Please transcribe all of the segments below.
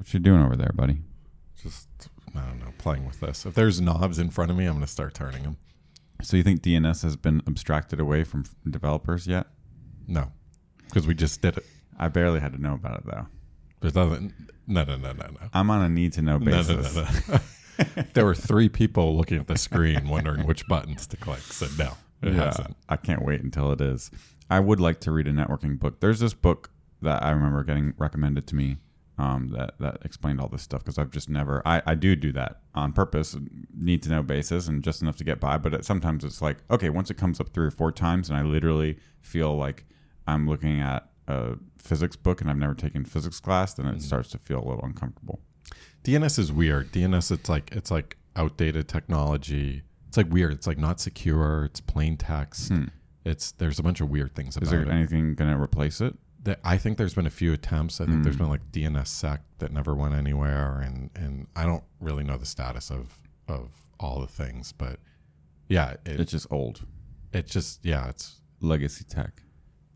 What you doing over there, buddy? Just I don't know, playing with this. If there's knobs in front of me, I'm going to start turning them. So you think DNS has been abstracted away from f- developers yet? No, because we just did it. I barely had to know about it though. There's nothing. No, no, no, no, no. I'm on a need to know No, basis. no, no, no. there were three people looking at the screen wondering which buttons to click. So no, it Yeah, hasn't. I can't wait until it is. I would like to read a networking book. There's this book that I remember getting recommended to me um, that that explained all this stuff because I've just never. I, I do do that on purpose, need to know basis and just enough to get by. But it, sometimes it's like okay, once it comes up three or four times, and I literally feel like I'm looking at a physics book and I've never taken physics class, then it starts to feel a little uncomfortable. DNS is weird. DNS, it's like it's like outdated technology. It's like weird. It's like not secure. It's plain text. It's there's a bunch of weird things Hmm. Is there it. anything going to replace it? That I think there's been a few attempts. I think Hmm. there's been like DNSSEC that never went anywhere, and and I don't really know the status of of all the things, but yeah, it, It's just old it's just yeah, it's. legacy tech.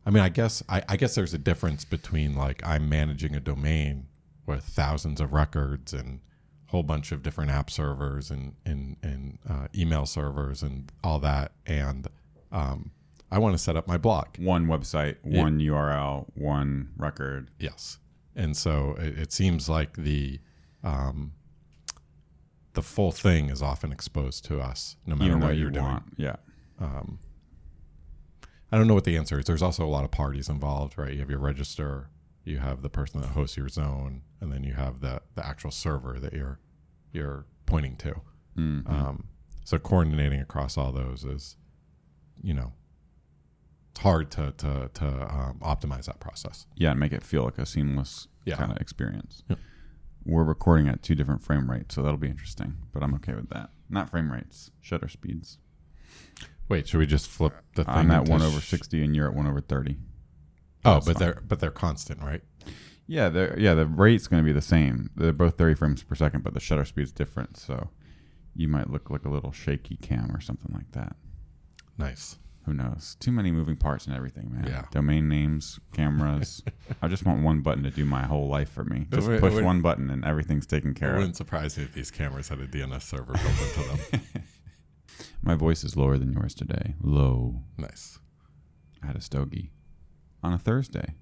I mean, I guess I, I guess there's a difference between like I'm managing a domain with thousands of records and a whole bunch of different app servers and and and uh, email servers and all that, and um, I want to set up my blog. One website, Yeah. one URL, one record. Yes, and so it, it seems like the um, the full thing is often exposed to us, no matter Even what you you're doing. want, yeah. Um, I don't know what the answer is. There's also a lot of parties involved, right? You have your register, you have the person that hosts your zone, and then you have the the actual server that you're you're pointing to. Mhm. Um, so coordinating across all those is, you know, it's hard to to to um, optimize that process. yeah, and make it feel like a seamless Yeah. kind of experience. Yep. We're recording at two different frame rates, so that'll be interesting. But I'm okay with that. Not frame rates, shutter speeds. Wait, should we just flip the thing? I'm at one over sixty, and you're at one over thirty. Oh, That's but fine. they're but they're constant, right? Yeah, they're, yeah, the rate's going to be the same. They're both thirty frames per second, but the shutter speed's different. So you might look like a little shaky cam or something like that. Nice. Who knows? Too many moving parts and everything, man. Yeah. Domain names, cameras. I just want one button to do my whole life for me. Just would- push would- one button and everything's taken care of. It wouldn't surprise me if these cameras had a DNS server built into them. My voice is lower than yours today. Low. nice. I had a stogie on a Thursday.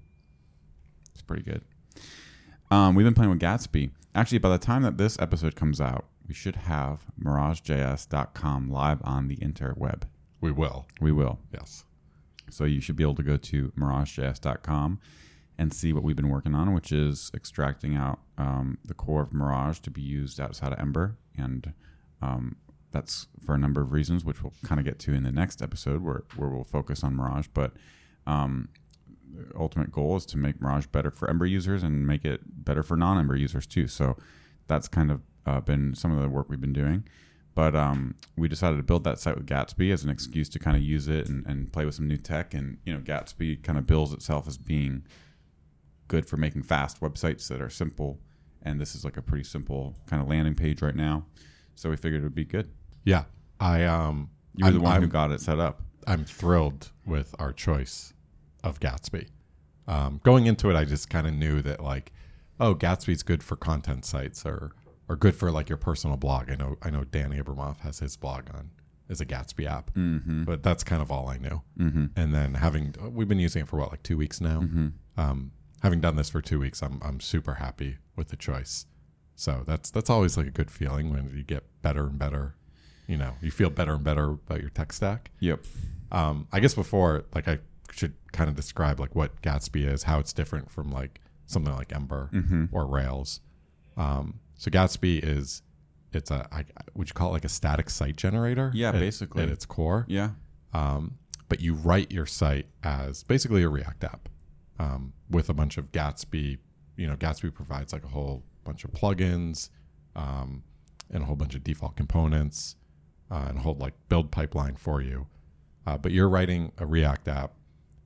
It's pretty good. Um, we've been playing with Gatsby. Actually, by the time that this episode comes out, we should have MirageJS.com live on the interweb. We will. We will. Yes. So you should be able to go to MirageJS.com and see what we've been working on, which is extracting out um, the core of Mirage to be used outside of Ember. And um, that's for a number of reasons, which we'll kind of get to in the next episode where, where we'll focus on Mirage. But um, the ultimate goal is to make Mirage better for Ember users and make it better for non Ember users too. So that's kind of uh, been some of the work we've been doing. But um, we decided to build that site with Gatsby as an excuse to kind of use it and, and play with some new tech. And, you know, Gatsby kind of bills itself as being good for making fast websites that are simple. And this is like a pretty simple kind of landing page right now. So we figured it would be good. Yeah. I um You were I'm, the one I'm, who got it set up. I'm thrilled with our choice of Gatsby. Um, going into it, I just kind of knew that like, oh, Gatsby's good for content sites or or good for like your personal blog. I know I know Dan Abramov has his blog on as a Gatsby app, Mm-hmm. but that's kind of all I knew. Mm-hmm. And then having we've been using it for what like two weeks now. Mm-hmm. Um, having done this for two weeks, I'm I'm super happy with the choice. So that's that's always like a good feeling when you get better and better. You know, you feel better and better about your tech stack. Yep. Um, I guess before, like, I should kind of describe like what Gatsby is, how it's different from like something like Ember Mm-hmm. or Rails. Um, so Gatsby is it's a I, would you call it like a static site generator? Yeah, at- basically. at its core. Yeah. Um, but you write your site as basically a React app um, with a bunch of Gatsby. You know, Gatsby provides like a whole bunch of plugins um, and a whole bunch of default components uh, and a whole like build pipeline for you. Uh, but you're writing a React app,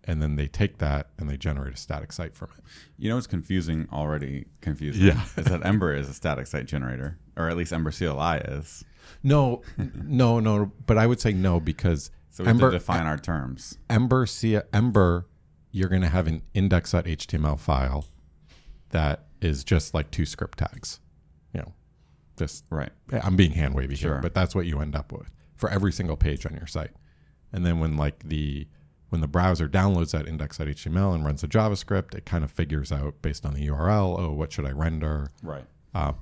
and then they take that and they generate a static site from it. You know it's confusing already? Confusing. Yeah. is that Ember is a static site generator, or at least Ember CLI is. No, no, no. But I would say no because So we have to define our terms. Ember see Ember, you're going to have an index.html file that is just like two script tags. You know, just Right. I'm being hand wavy Sure. here, but that's what you end up with for every single page on your site. And then when like the when the browser downloads that index.html and runs the JavaScript, it kind of figures out based on the URL, oh, what should I render? Right. Uh,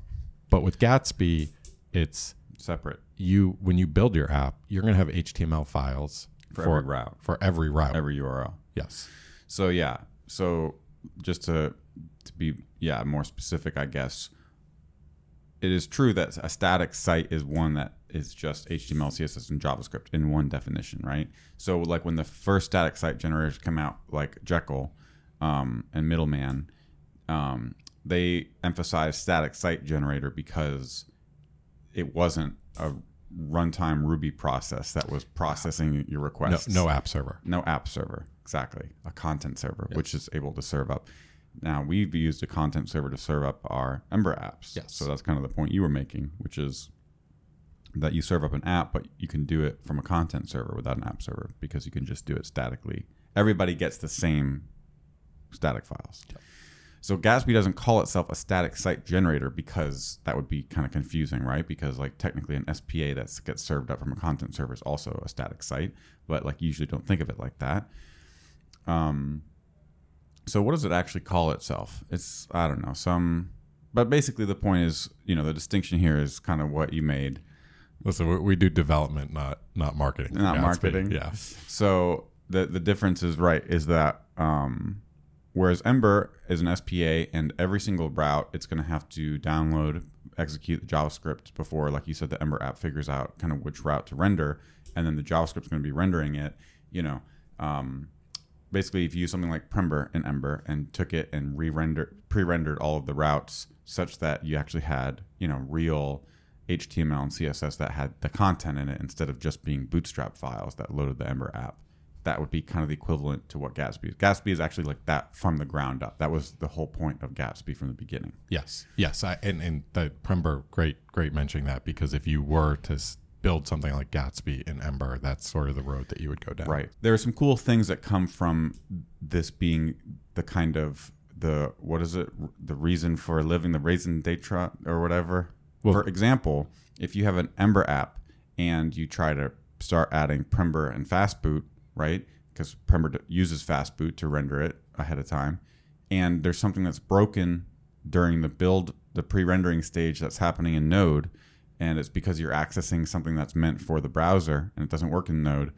but with Gatsby, it's Separate you when you build your app, you're going to have HTML files for, every route, for every route. every URL. yes. So yeah. So just to to be yeah more specific, I guess it is true that a static site is one that is just HTML, CSS, and JavaScript in one definition, right? So like when the first static site generators come out, like Jekyll um, and Middleman, um, they emphasized static site generator because it wasn't a runtime Ruby process that was processing your No, requests. no app server. No app server, exactly. A content server, which is able to serve up. Now we've used a content server to serve up our Ember apps. Yes. So that's kind of the point you were making, which is that you serve up an app, but you can do it from a content server without an app server because you can just do it statically. Everybody gets the same static files. So Gatsby doesn't call itself a static site generator because that would be kind of confusing, right? Because like technically an SPA that gets served up from a content server is also a static site, but like you usually don't think of it like that. Um, so what does it actually call itself? It's I don't know some, but basically the point is you know the distinction here is kind of what you made, Listen, we, we do development, not not marketing. not marketing. Yeah. So the the difference is right is that um, whereas Ember is an SPA and every single route it's going to have to download, execute the JavaScript before, like you said, the Ember app figures out kind of which route to render, and then the JavaScript's going to be rendering it. You know, um, basically, if you use something like Prember in Ember and took it and re-rendered, pre-rendered all of the routes such that you actually had, you know, real HTML and CSS that had the content in it instead of just being bootstrap files that loaded the Ember app. That would be kind of the equivalent to what Gatsby is. Gatsby is actually like that from the ground up. That was the whole point of Gatsby from the beginning. Yes, yes, I, and and the Prember, great, great mentioning that because if you were to build something like Gatsby in Ember, that's sort of the road that you would go down. Right. There are some cool things that come from this being the kind of the what is it? The reason for living, the raison d'etre or whatever. For example, if you have an Ember app and you try to start adding Prember and Fastboot, right? Because Prember uses Fastboot to render it ahead of time, and there's something that's broken during the build, the pre-rendering stage that's happening in Node, and it's because you're accessing something that's meant for the browser and it doesn't work in Node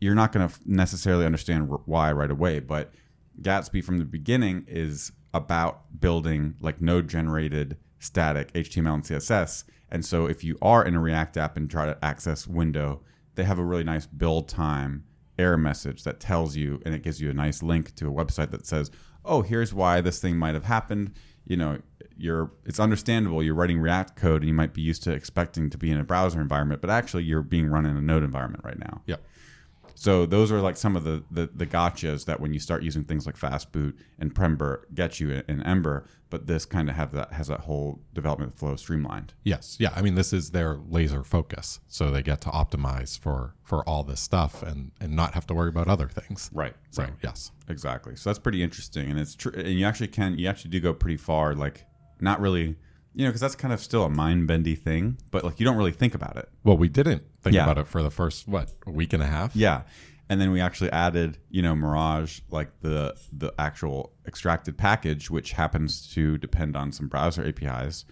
you're not going to necessarily understand why right away, but Gatsby from the beginning is about building like node generated static HTML and CSS. And so if you are in a React app and try to access window, they have a really nice build time error message that tells you and it gives you a nice link to a website that says, "Oh, here's why this thing might have happened." You know, you're it's understandable you're writing React code and you might be used to expecting to be in a browser environment, but actually you're being run in a node environment right now. Yep. So those are like some of the, the the gotchas that when you start using things like Fastboot and Prember get you in, in Ember, but this kind of have that has that whole development flow streamlined. Yes. Yeah. I mean, this is their laser focus, so they get to optimize for for all this stuff and and not have to worry about other things. Right. So yes. Exactly. So that's pretty interesting, and it's true. And you actually can you actually do go pretty far. Like not really, you know, because that's kind of still a mind bendy thing, but like you don't really think about it. Well, we didn't think Yeah. about it for the first what a week and a half. Yeah. And then we actually added, you know, Mirage, like the the actual extracted package, which happens to depend on some browser APIs,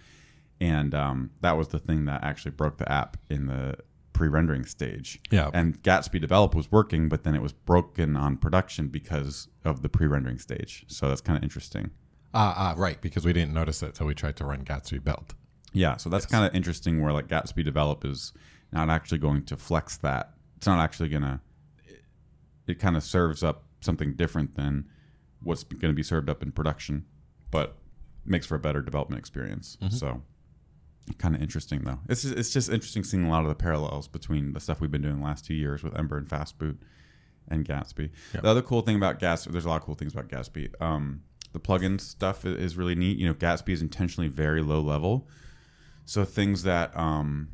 and um, that was the thing that actually broke the app in the pre-rendering stage. Yeah. And Gatsby develop was working, but then it was broken on production because of the pre-rendering stage. So that's kind of interesting. Ah, ah, right. Because we didn't notice it till we tried to run Gatsby build. Yeah, so that's kind of interesting where like Gatsby develop is not actually going to flex that. It's not actually going to it, it kind of serves up something different than what's going to be served up in production, but makes for a better development experience. So kind of interesting though. It's just, it's just interesting seeing a lot of the parallels between the stuff we've been doing the last two years with Ember and Fastboot and Gatsby. Yeah. The other cool thing about Gatsby, there's a lot of cool things about Gatsby. Um, the plugin stuff is really neat. You know, Gatsby is intentionally very low level. So things that um,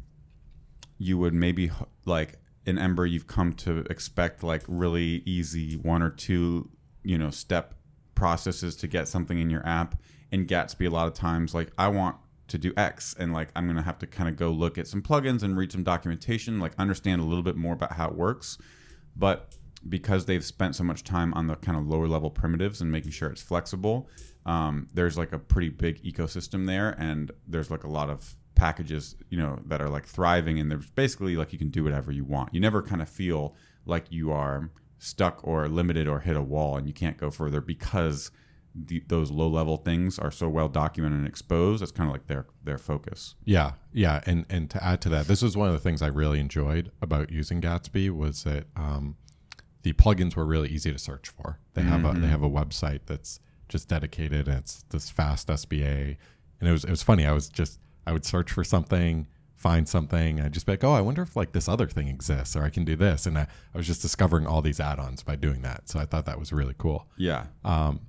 you would maybe like in Ember, you've come to expect like really easy one or two, you know, step processes to get something in your app. in Gatsby a lot of times like I want to do X and like I'm gonna have to kind of go look at some plugins and read some documentation, like understand a little bit more about how it works. But because they've spent so much time on the kind of lower level primitives and making sure it's flexible, um, there's like a pretty big ecosystem there, and there's like a lot of packages, you know, that are like thriving, and there's basically like you can do whatever you want. You never kind of feel like you are stuck or limited or hit a wall and you can't go further because the, those low level things are so well documented and exposed. That's kind of like their their focus. Yeah, yeah, and and to add to that, this was one of the things I really enjoyed about using Gatsby was that um, the plugins were really easy to search for. They have a they have a website that's just dedicated, and it's this fast SPA. And it was it was funny. I was just I would search for something, find something, and I'd just be like, oh, I wonder if like this other thing exists, or I can do this. And I, I was just discovering all these add-ons by doing that. So I thought that was really cool. Yeah. Um,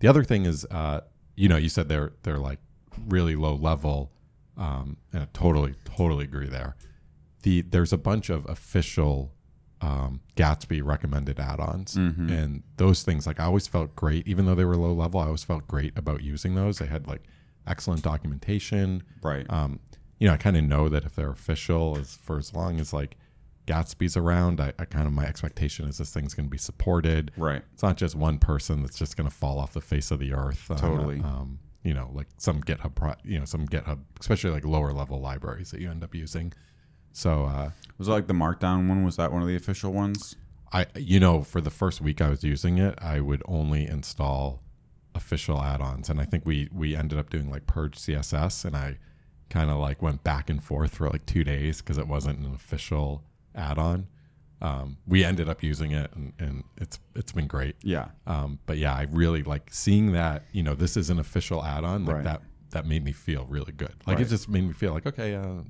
the other thing is, uh, you know, you said they're they're like really low level, um, and I totally totally agree there. The there's a bunch of official um, Gatsby recommended add-ons, and those things like I always felt great, even though they were low level. I always felt great about using those. They had like excellent documentation. Right. Um, you know, I kind of know that if they're official, as for as long as like Gatsby's around, I, I kind of my expectation is this thing's going to be supported. right. It's not just one person that's just going to fall off the face of the earth. uh, Totally. um, you know, like some GitHub, pro, you know, some GitHub, especially like lower level libraries that you end up using. So, uh, Was it like the Markdown one? Was that one of the official ones? I, you know, for the first week I was using it, I would only install official add-ons, and I think we we ended up doing like purge CSS, and I kind of like went back and forth for like two days because it wasn't an official add-on. Um, we ended up using it, and, and it's it's been great. Yeah. Um, but yeah, I really like seeing that. You know, this is an official add-on. Like Right. that that made me feel really good. Like Right. it just made me feel like okay, uh,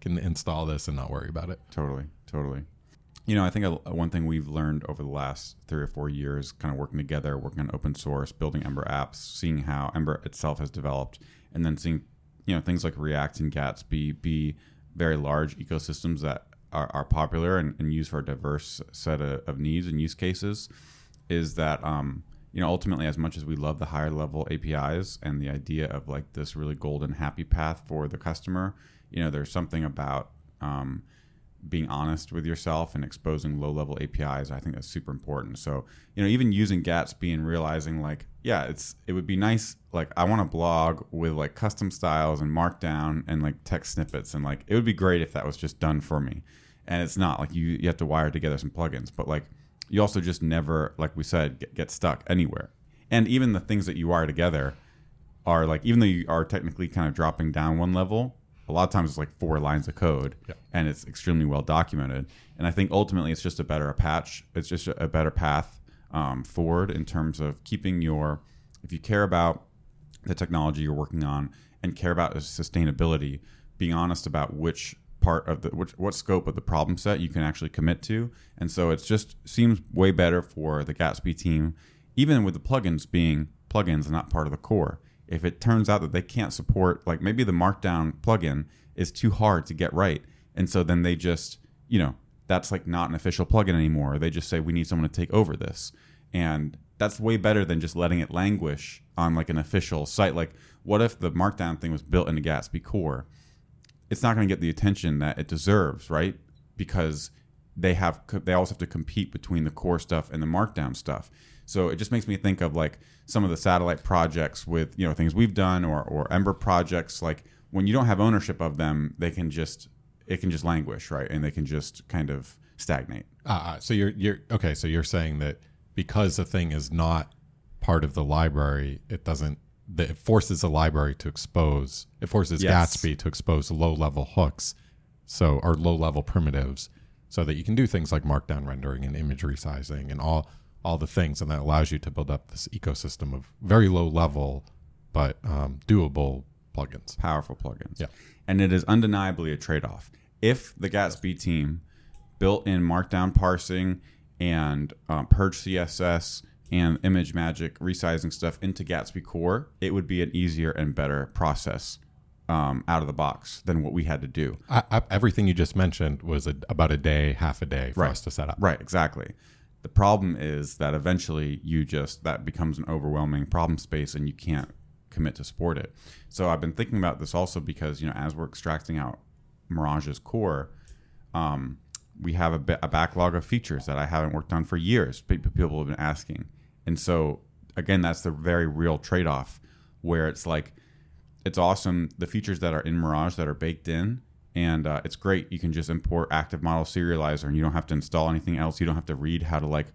can install this and not worry about it. Totally, totally. You know, I think a, one thing we've learned over the last three or four years, kind of working together, working on open source, building Ember apps, seeing how Ember itself has developed, and then seeing, you know, things like React and Gatsby be very large ecosystems that are, are popular and, and used for a diverse set of, of needs and use cases, is that um, you know ultimately as much as we love the higher level APIs and the idea of like this really golden happy path for the customer, you know, there's something about um, being honest with yourself and exposing low level APIs, I think that's super important. So, you know, even using Gatsby and realizing like, yeah, it's it would be nice like I want to blog with like custom styles and markdown and like text snippets and like it would be great if that was just done for me. And it's not like you you have to wire together some plugins, but like you also just never like we said get, get stuck anywhere. And even the things that you wire together are like even though you are technically kind of dropping down one level, a lot of times it's like four lines of code Yeah. and it's extremely well documented. And I think ultimately it's just a better patch. It's just a better path um, forward in terms of keeping your, if you care about the technology you're working on and care about sustainability, being honest about which part of the which what scope of the problem set you can actually commit to. And so it's just seems way better for the Gatsby team, even with the plugins being plugins and not part of the core. If it turns out that they can't support like maybe the markdown plugin is too hard to get right. And so then they just, you know, that's like not an official plugin anymore. They just say we need someone to take over this. And that's way better than just letting it languish on like an official site. Like what if the markdown thing was built into Gatsby core? It's not going to get the attention that it deserves, right? Because they have they always have to compete between the core stuff and the markdown stuff. So it just makes me think of like some of the satellite projects with you know things we've done or or Ember projects. Like when you don't have ownership of them, they can just it can just languish, right? And they can just kind of stagnate. Uh, so you're you're okay. So you're saying that because the thing is not part of the library, it doesn't. It forces the library to expose. It forces Yes. Gatsby to expose low level hooks, so or low level primitives, so that you can do things like markdown rendering and image resizing and all all the things, and that allows you to build up this ecosystem of very low level but um, doable plugins. powerful plugins. Yeah. And it is undeniably a trade off. If the Gatsby team built in markdown parsing and um, purge CSS and ImageMagick resizing stuff into Gatsby core, it would be an easier and better process um, out of the box than what we had to do. I, I, everything you just mentioned was a, about a day, half a day for Right. us to set up. Right, exactly. The problem is that eventually you just that becomes an overwhelming problem space and you can't commit to support it. So I've been thinking about this also because you know as we're extracting out Mirage's core, um, we have a, backlog of features that I haven't worked on for years. Pe- People have been asking, and so again, that's the very real trade off where it's like it's awesome the features that are in Mirage that are baked in. And uh, it's great. You can just import Active Model Serializer, and you don't have to install anything else. You don't have to read how to like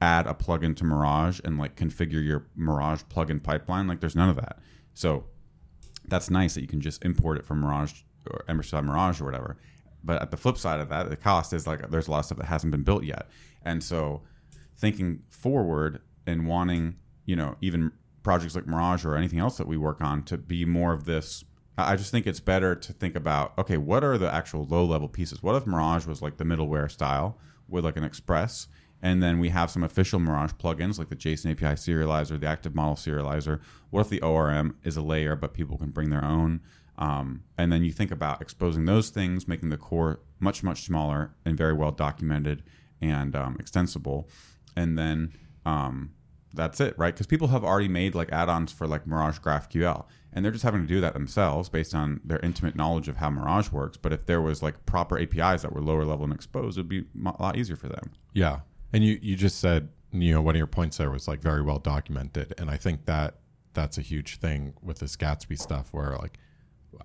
add a plugin to Mirage and like configure your Mirage plugin pipeline. Like there's none of that. So that's nice that you can just import it from Mirage or Ember CLI Mirage or whatever. But at the flip side of that, the cost is like there's a lot of stuff that hasn't been built yet. And so thinking forward and wanting, you know, even projects like Mirage or anything else that we work on to be more of this. I just think it's better to think about okay, what are the actual low level pieces? What if Mirage was like the middleware style with like an Express, and then we have some official Mirage plugins like the JSON API serializer, the Active Model serializer. What if the ORM is a layer, but people can bring their own? Um, and then you think about exposing those things, making the core much much smaller and very well documented and um, extensible, and then um, that's it, right? Because people have already made like add-ons for like Mirage GraphQL, and they're just having to do that themselves based on their intimate knowledge of how Mirage works. But if there was like proper APIs that were lower level and exposed, it'd be a lot easier for them. Yeah. And you, you just said, you know, one of your points there was like very well documented. And I think that that's a huge thing with this Gatsby stuff where like,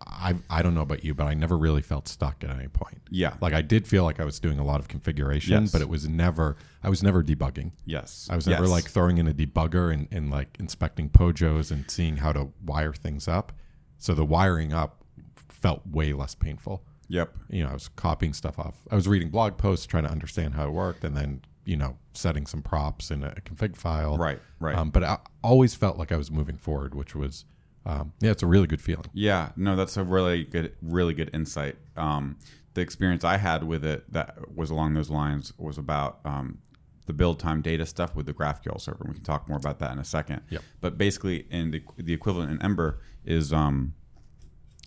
I, I don't know about you, but I never really felt stuck at any point. Yeah. Like I did feel like I was doing a lot of configuration, Yes. but it was never, I was never debugging. Yes, I was never Yes. like throwing in a debugger and, and like inspecting pojos and seeing how to wire things up. So the wiring up felt way less painful. Yep. You know, I was copying stuff off. I was reading blog posts, trying to understand how it worked, and then you know, setting some props in a config file. Right. Right. Um, but I always felt like I was moving forward, which was, um, yeah, it's a really good feeling. Yeah, no, that's a really good, really good insight. Um, the experience I had with it that was along those lines was about um, the build time data stuff with the GraphQL server. We can talk more about that in a second. Yep. But basically, in the, the equivalent in Ember is, um,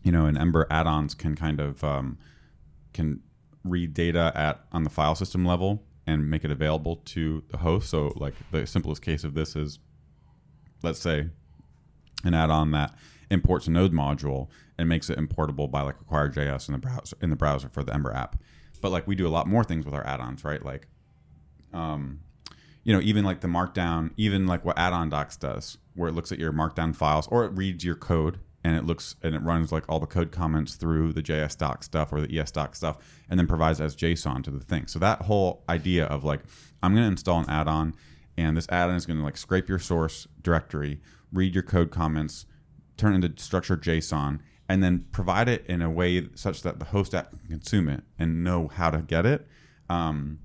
you know, in Ember add-ons can kind of um, can read data at on the file system level and make it available to the host. So, like the simplest case of this is, let's say, an add-on that imports a node module and makes it importable by like require.js in the browser in the browser for the Ember app. But like we do a lot more things with our add-ons, right? Like um you know, even like the markdown, even like what add-on docs does, where it looks at your markdown files or it reads your code and it looks and it runs like all the code comments through the JS doc stuff or the ES doc stuff and then provides as JSON to the thing. So that whole idea of like I'm going to install an add-on and this add-on is going to like scrape your source directory, read your code comments, turn into structured JSON, and then provide it in a way such that the host app can consume it and know how to get it. Um,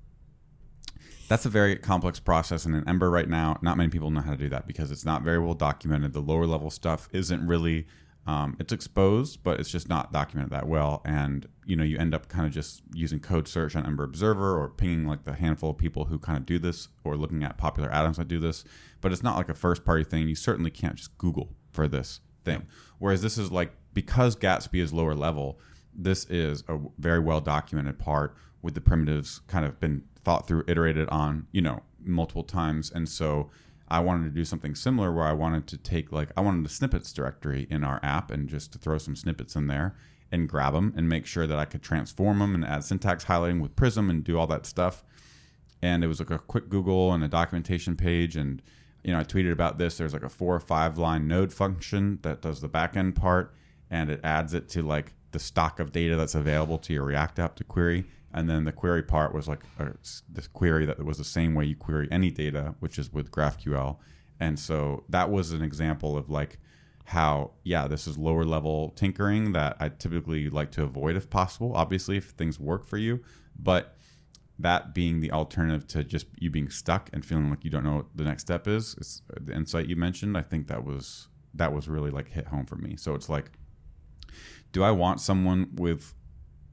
that's a very complex process, and in Ember right now, not many people know how to do that because it's not very well documented. The lower level stuff isn't really um, it's exposed, but it's just not documented that well, and you know you end up kind of just using code search on Ember Observer or pinging like the handful of people who kind of do this, or looking at popular add-ons that do this. But it's not like a first-party thing. You certainly can't just Google for this thing. Whereas this is like because Gatsby is lower level, this is a very well documented part with the primitives kind of been thought through, iterated on, you know, multiple times. And so I wanted to do something similar where I wanted to take like I wanted a snippets directory in our app and just to throw some snippets in there and grab them and make sure that I could transform them and add syntax highlighting with Prism and do all that stuff. And it was like a quick Google and a documentation page and you know, I tweeted about this. There's like a four or five line node function that does the backend part and it adds it to like the stock of data that's available to your React app to query. And then the query part was like a, this query that was the same way you query any data, which is with GraphQL. And so that was an example of like how, yeah, this is lower level tinkering that I typically like to avoid if possible, obviously, if things work for you. But that being the alternative to just you being stuck and feeling like you don't know what the next step is, is uh, the insight you mentioned. I think that was that was really like hit home for me. So it's like, do I want someone with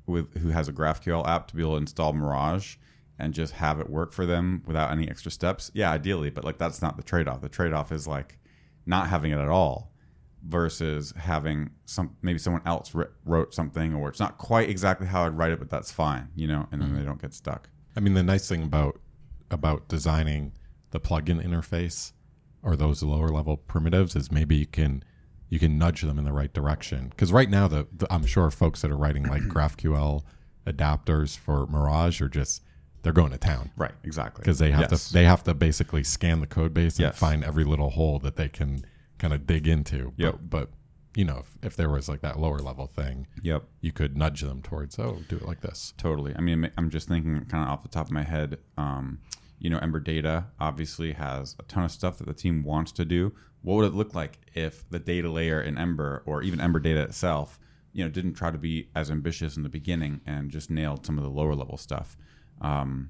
with who has a GraphQL app to be able to install Mirage and just have it work for them without any extra steps? Yeah, ideally, but like that's not the trade off. The trade off is like not having it at all versus having some maybe someone else wrote something or it's not quite exactly how I'd write it, but that's fine, you know, and then they mm-hmm. don't get stuck. I mean, the nice thing about about designing the plugin interface or those lower level primitives is maybe you can you can nudge them in the right direction. Because right now, the, the I'm sure folks that are writing like GraphQL adapters for Mirage are just they're going to town Right. Exactly. because they have Yes. to they have to basically scan the code base and Yes. find every little hole that they can kind of dig into. Yep. But, but you know, if, if there was like that lower level thing, Yep. you could nudge them towards oh, do it like this. Totally. I mean, I'm just thinking kind of off the top of my head. Um, you know, Ember Data obviously has a ton of stuff that the team wants to do. What would it look like if the data layer in Ember or even Ember Data itself, you know, didn't try to be as ambitious in the beginning and just nailed some of the lower level stuff? Um,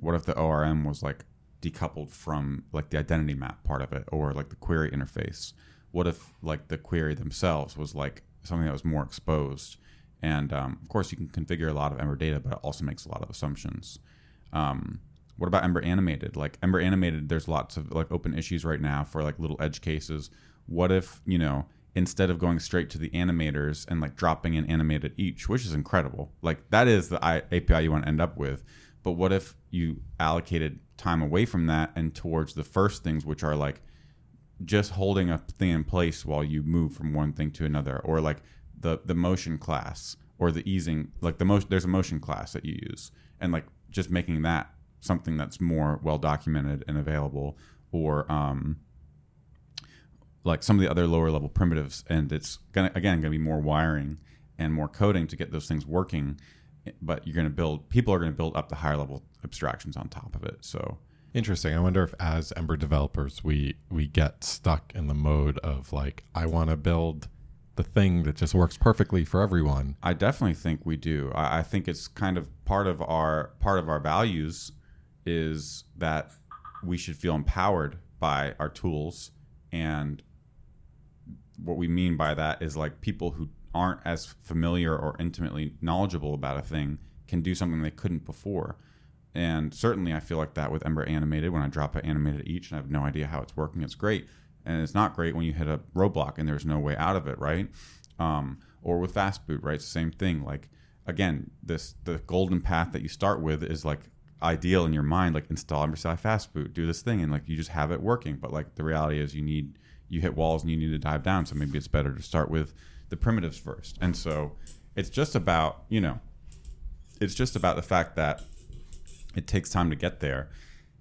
what if the ORM was like decoupled from like the identity map part of it or like the query interface? What if like the query themselves was like something that was more exposed? And um, of course, you can configure a lot of Ember data, but it also makes a lot of assumptions. Um, what about Ember Animated? Like Ember Animated, there's lots of like open issues right now for like little edge cases. What if you know instead of going straight to the animators and like dropping in animated each, which is incredible. Like that is the API you want to end up with. But what if you allocated time away from that and towards the first things, which are like just holding a thing in place while you move from one thing to another, or like the the motion class or the easing, like the motion. There's a motion class that you use, and like just making that something that's more well documented and available, or um, like some of the other lower level primitives, and it's gonna again gonna be more wiring and more coding to get those things working. But you're gonna build people are gonna build up the higher level abstractions on top of it. So Interesting. I wonder if as Ember developers we we get stuck in the mode of like I want to build the thing that just works perfectly for everyone. I definitely think we do. I, I think it's kind of part of our part of our values is that we should feel empowered by our tools, and what we mean by that is like people who aren't as familiar or intimately knowledgeable about a thing can do something they couldn't before. And certainly, I feel like that with Ember Animated. When I drop an animated each and I have no idea how it's working, it's great. And it's not great when you hit a roadblock and there's no way out of it, right? Um, or with Fast right? It's the same thing. Like again, this the golden path that you start with is like ideal in your mind. Like install MSI Fast Boot, do this thing, and like you just have it working. But like the reality is, you need you hit walls and you need to dive down. So maybe it's better to start with the primitives first. And so it's just about you know, it's just about the fact that it takes time to get there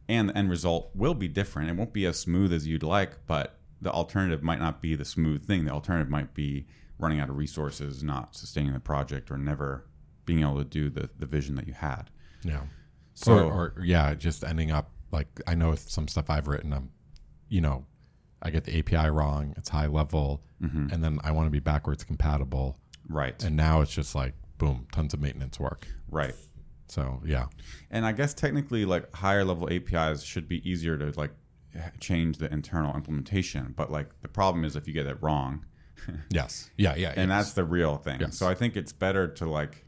and the end result will be different it won't be as smooth as you'd like but the alternative might not be the smooth thing the alternative might be running out of resources not sustaining the project or never being able to do the, the vision that you had Yeah. So- or, or yeah, just ending up like I know some stuff I've written, I'm, you know, I get the API wrong. It's high level, mm-hmm. and then I want to be backwards compatible, right and now it's just like boom, tons of maintenance work. right So yeah, and i guess technically like higher level apis should be easier to like change the internal implementation but like the problem is if you get it wrong yes, yeah, yeah, and yes. that's the real thing. Yes. So I think it's better to like,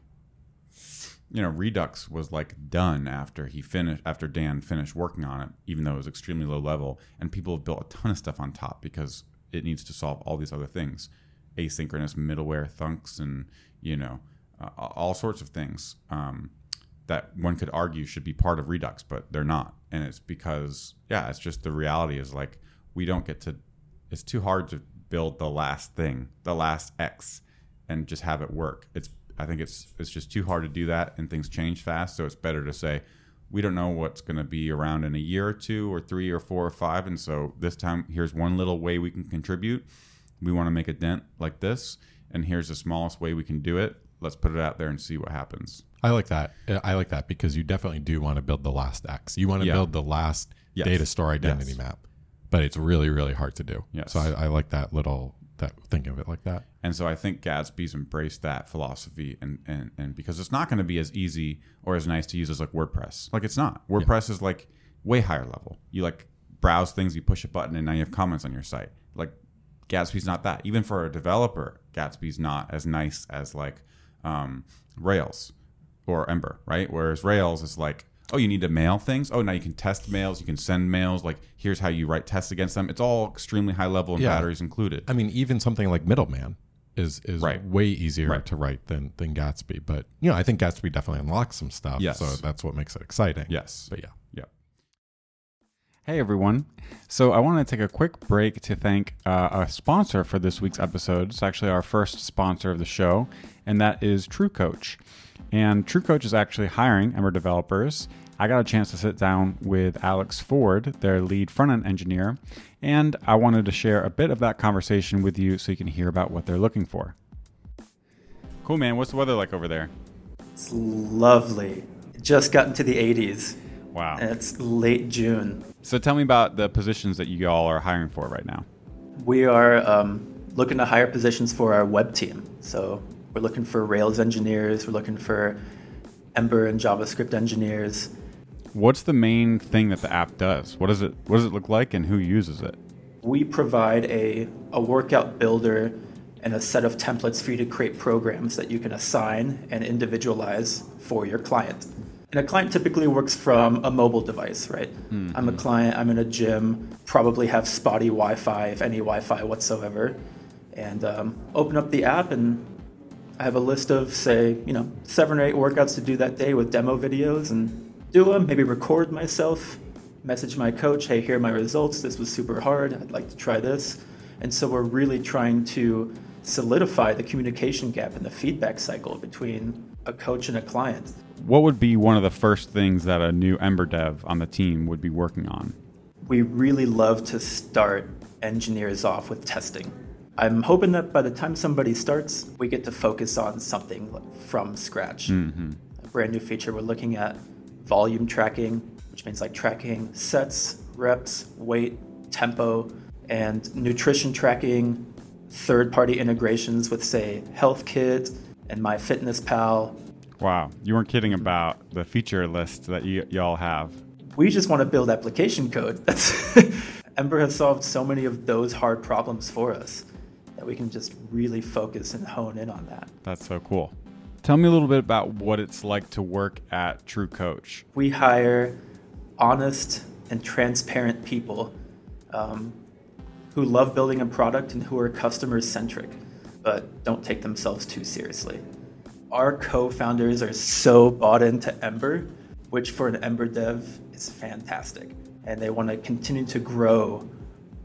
you know, Redux was like done after he finished after Dan finished working on it, even though it was extremely low level, and people have built a ton of stuff on top because it needs to solve all these other things, asynchronous middleware thunks, and you know, uh, all sorts of things um, that one could argue should be part of Redux, but they're not, and it's because yeah, it's just the reality is like we don't get to. It's too hard to build the last thing, the last X, and just have it work. It's I think it's it's just too hard to do that, and things change fast. So it's better to say we don't know what's going to be around in a year or two or three or four or five, and so this time here's one little way we can contribute. We want to make a dent like this, and here's the smallest way we can do it. Let's put it out there and see what happens. I like that. I like that because you definitely do want to build the last X. You want to Yeah. build the last Yes. data store identity Yes. map, but it's really, really hard to do. Yes. So I, I like that little that thinking of it like that. And so I think Gatsby's embraced that philosophy, and and, and because it's not going to be as easy or as nice to use as like WordPress. Like it's not. WordPress is like way higher level. You like browse things, you push a button, and now you have comments on your site. Like Gatsby's not that. Even for a developer, Gatsby's not as nice as like um, Rails or Ember, right? Whereas Rails is like, oh, you need to mail things. Oh, now you can test mails, you can send mails. Like here's how you write tests against them. It's all extremely high level and Yeah. batteries included. I mean, even something like Middleman is is Right. way easier Right. to write than than Gatsby. But you know, I think Gatsby definitely unlocks some stuff. Yes. So that's what makes it exciting. Yes. But yeah. Yeah. Hey everyone. So I want to take a quick break to thank uh, a sponsor for this week's episode. It's actually our first sponsor of the show, and that is TrueCoach. And TrueCoach is actually hiring Ember developers. I got a chance to sit down with Alex Ford, their lead front end engineer, and I wanted to share a bit of that conversation with you so you can hear about what they're looking for. Cool, man. What's the weather like over there? It's lovely. Just got into the 80s. Wow. And it's late June. So tell me about the positions that you all are hiring for right now. We are um, looking to hire positions for our web team. So we're looking for Rails engineers, we're looking for Ember and JavaScript engineers. What's the main thing that the app does? What does it what does it look like and who uses it? We provide a, a workout builder and a set of templates for you to create programs that you can assign and individualize for your client. And a client typically works from a mobile device, right? Mm-hmm. I'm a client, I'm in a gym, probably have spotty Wi Fi, if any Wi Fi whatsoever, and um, open up the app and I have a list of, say, you know, seven or eight workouts to do that day with demo videos and do them, maybe record myself, message my coach, hey, here are my results. This was super hard. I'd like to try this. And so we're really trying to solidify the communication gap and the feedback cycle between a coach and a client what would be one of the first things that a new Ember dev on the team would be working on? We really love to start engineers off with testing. I'm hoping that by the time somebody starts, we get to focus on something from scratch. Mm-hmm. A brand new feature, we're looking at volume tracking, which means like tracking sets, reps, weight, tempo, and nutrition tracking, third party integrations with, say, HealthKit and MyFitnessPal Wow, you weren't kidding about the feature list that you y'all have. We just want to build application code. That's Ember has solved so many of those hard problems for us that we can just really focus and hone in on that. That's so cool. Tell me a little bit about what it's like to work at TrueCoach. We hire honest and transparent people um, who love building a product and who are customer centric, but don't take themselves too seriously our co-founders are so bought into Ember, which for an Ember dev is fantastic. And they want to continue to grow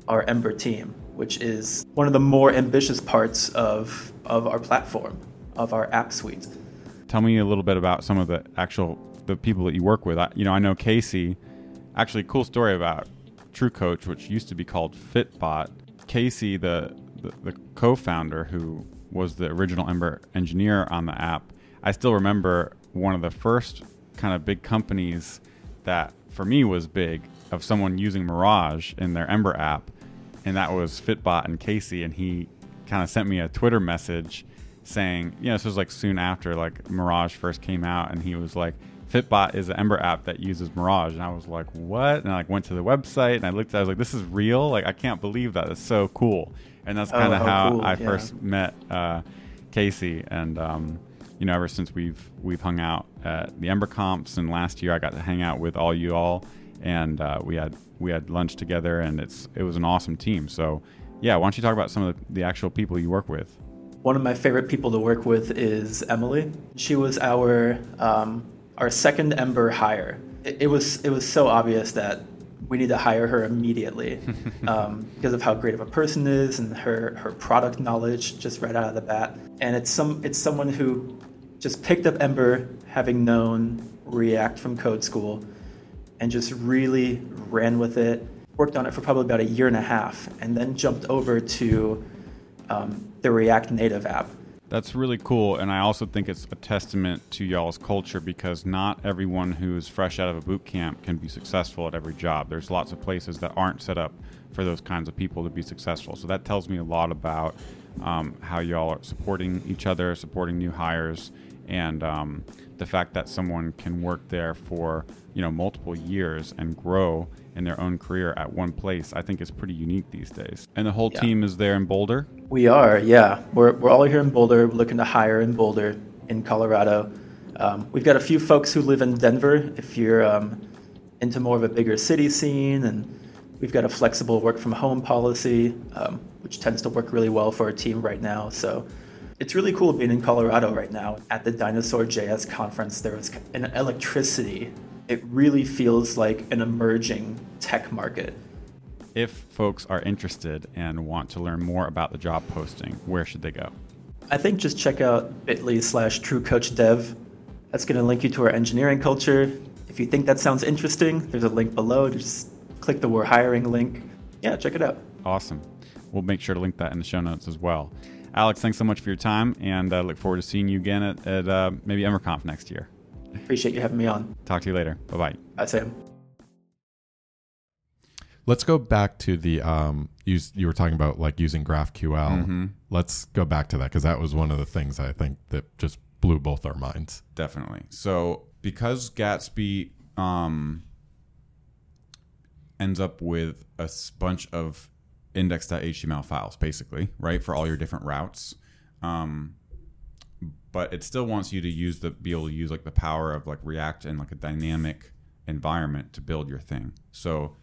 our Ember team, which is one of the more ambitious parts of, of our platform, of our app suite. Tell me a little bit about some of the actual the people that you work with. I, you know, I know Casey. Actually, cool story about True Coach, which used to be called Fitbot. Casey, the, the, the co-founder who was the original Ember engineer on the app, I still remember one of the first kind of big companies that for me was big of someone using Mirage in their Ember app, and that was Fitbot and Casey, and he kind of sent me a Twitter message saying, you know, this was like soon after like Mirage first came out, and he was like, Fitbot is an Ember app that uses Mirage, and I was like, what? And I like went to the website and I looked. I was like, this is real. Like I can't believe that. It's so cool and that's kind of oh, how cool. I yeah. first met uh, Casey. And um, you know, ever since we've we've hung out at the Ember comps, and last year I got to hang out with all you all, and uh, we had we had lunch together, and it's it was an awesome team. So yeah, why don't you talk about some of the, the actual people you work with? One of my favorite people to work with is Emily. She was our um, our second Ember hire. It, it was it was so obvious that we need to hire her immediately um, because of how great of a person is and her her product knowledge just right out of the bat. And it's some it's someone who just picked up Ember, having known React from code school, and just really ran with it. Worked on it for probably about a year and a half, and then jumped over to um, the React Native app that's really cool. And I also think it's a testament to y'all's culture because not everyone who's fresh out of a boot camp can be successful at every job. There's lots of places that aren't set up for those kinds of people to be successful. So that tells me a lot about um, how y'all are supporting each other, supporting new hires, and um, the fact that someone can work there for you know multiple years and grow in their own career at one place, I think is pretty unique these days. And the whole yeah. team is there in Boulder. We are, yeah. We're we're all here in Boulder. We're looking to hire in Boulder, in Colorado. Um, we've got a few folks who live in Denver. If you're um, into more of a bigger city scene, and we've got a flexible work from home policy, um, which tends to work really well for our team right now. So it's really cool being in Colorado right now. At the Dinosaur JS conference, there was an electricity it really feels like an emerging tech market. If folks are interested and want to learn more about the job posting, where should they go? I think just check out bit.ly slash truecoachdev. That's going to link you to our engineering culture. If you think that sounds interesting, there's a link below. Just click the We're Hiring link. Yeah, check it out. Awesome. We'll make sure to link that in the show notes as well. Alex, thanks so much for your time, and I uh, look forward to seeing you again at, at uh, maybe EmberConf next year. Appreciate you having me on. Talk to you later. Bye bye. Bye, Sam. Let's go back to the um, you, you were talking about like using GraphQL. Mm-hmm. Let's go back to that because that was one of the things I think that just blew both our minds. Definitely. So because Gatsby um, ends up with a bunch of index.html files, basically, right, for all your different routes. Um, but it still wants you to use the be able to use like the power of like React and like a dynamic environment to build your thing. So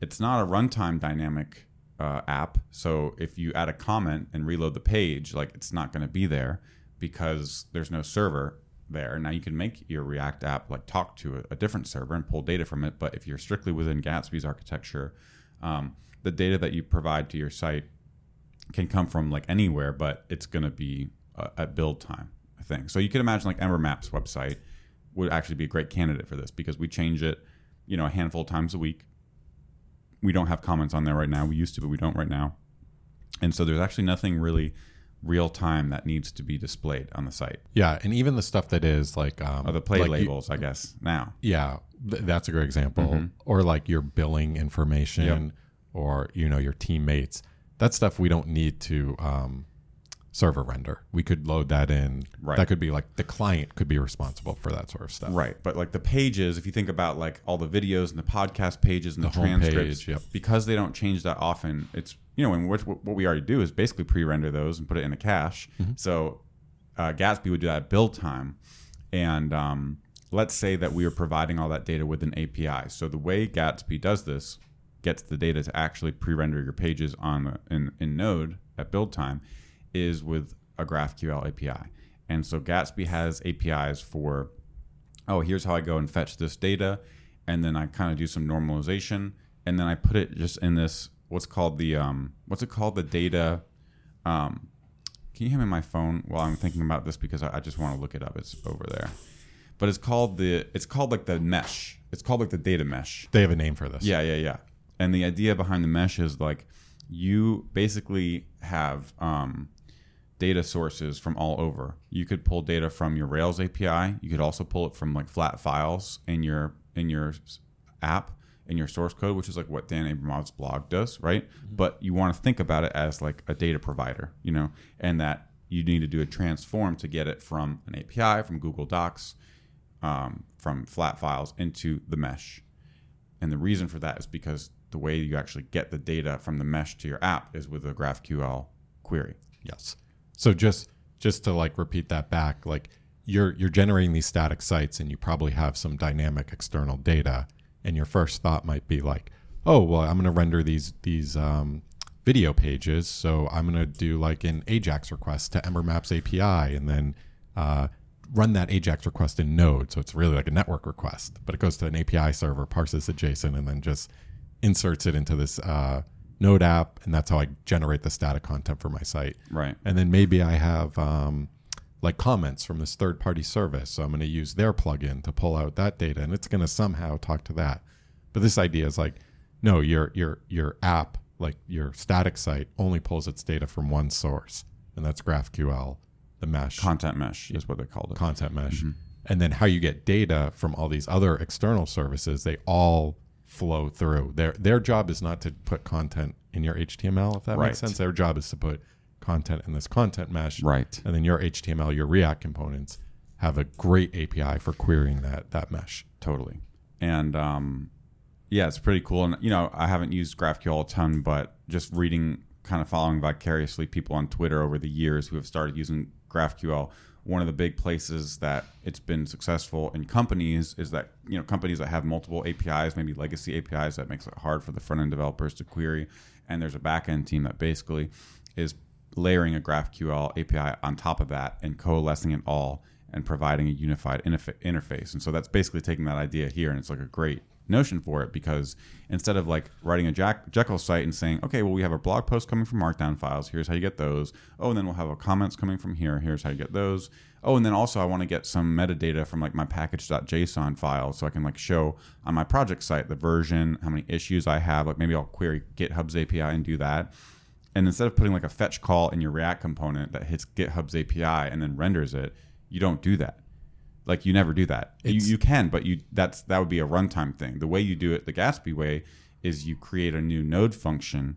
it's not a runtime dynamic uh, app. So if you add a comment and reload the page, like it's not going to be there because there's no server there. Now you can make your React app like talk to a, a different server and pull data from it. But if you're strictly within Gatsby's architecture, um, the data that you provide to your site can come from like anywhere, but it's going to be uh, at build time thing. So you can imagine like EmberMap's website would actually be a great candidate for this because we change it, you know, a handful of times a week. We don't have comments on there right now. We used to, but we don't right now. And so there's actually nothing really real time that needs to be displayed on the site. Yeah, and even the stuff that is like um, oh, the play like labels, you, I guess now. Yeah, th- that's a great example. Mm-hmm. Or like your billing information, yep. or you know your teammates. That stuff we don't need to um, server render. We could load that in. Right. That could be like the client could be responsible for that sort of stuff. Right. But like the pages, if you think about like all the videos and the podcast pages and the, the transcripts, page, yep. because they don't change that often, it's you know, and what, what we already do is basically pre-render those and put it in a cache. Mm-hmm. So uh, Gatsby would do that at build time, and um, let's say that we are providing all that data with an API. So the way Gatsby does this gets the data to actually pre-render your pages on in, in Node at build time is with a GraphQL API. And so Gatsby has APIs for, oh, here's how I go and fetch this data. And then I kind of do some normalization. And then I put it just in this, what's called the, um, what's it called? The data. Um, can you hand me my phone while I'm thinking about this? Because I, I just want to look it up. It's over there. But it's called the, it's called like the mesh. It's called like the data mesh. They have a name for this. Yeah, yeah, yeah. And the idea behind the mesh is like you basically have, um, data sources from all over. You could pull data from your Rails API. You could also pull it from like flat files in your in your app in your source code, which is like what Dan Abramov's blog does, right? Mm-hmm. But you want to think about it as like a data provider, you know, and that you need to do a transform to get it from an API, from Google Docs, um, from flat files into the mesh. And the reason for that is because the way you actually get the data from the mesh to your app is with a GraphQL query. Yes. So just just to like repeat that back, like you're you're generating these static sites and you probably have some dynamic external data, and your first thought might be like, oh well, I'm going to render these these um, video pages, so I'm going to do like an AJAX request to EmberMap's API, and then uh, run that AJAX request in Node. So it's really like a network request, but it goes to an API server, parses the JSON, and then just inserts it into this. Uh, Node app, and that's how I generate the static content for my site. Right. And then maybe I have um, like comments from this third party service. So I'm going to use their plugin to pull out that data, and it's going to somehow talk to that. But this idea is like, no, your your your app, like your static site, only pulls its data from one source, and that's GraphQL, the mesh. Content mesh is what they call it. Content mesh. Mm-hmm. And then how you get data from all these other external services, they all flow through. Their their job is not to put content in your HTML, if that right. makes sense. Their job is to put content in this content mesh. Right. And then your HTML, your React components have a great API for querying that that mesh. Totally. And um, yeah, it's pretty cool. And you know, I haven't used GraphQL a ton, but just reading, kind of following vicariously people on Twitter over the years who have started using GraphQL one of the big places that it's been successful in companies is that you know companies that have multiple APIs, maybe legacy APIs, that makes it hard for the front end developers to query, and there's a back end team that basically is layering a GraphQL API on top of that and coalescing it all and providing a unified interfa- interface. And so that's basically taking that idea here, and it's like a great notion for it because instead of like writing a Jack- Jekyll site and saying, okay, well, we have a blog post coming from Markdown files. Here's how you get those. Oh, and then we'll have a comments coming from here. Here's how you get those. Oh, and then also I want to get some metadata from like my package.json file so I can like show on my project site the version, how many issues I have. Like maybe I'll query GitHub's API and do that. And instead of putting like a fetch call in your React component that hits GitHub's API and then renders it, you don't do that. Like you never do that. You, you can, but you that's that would be a runtime thing. The way you do it, the Gatsby way, is you create a new node function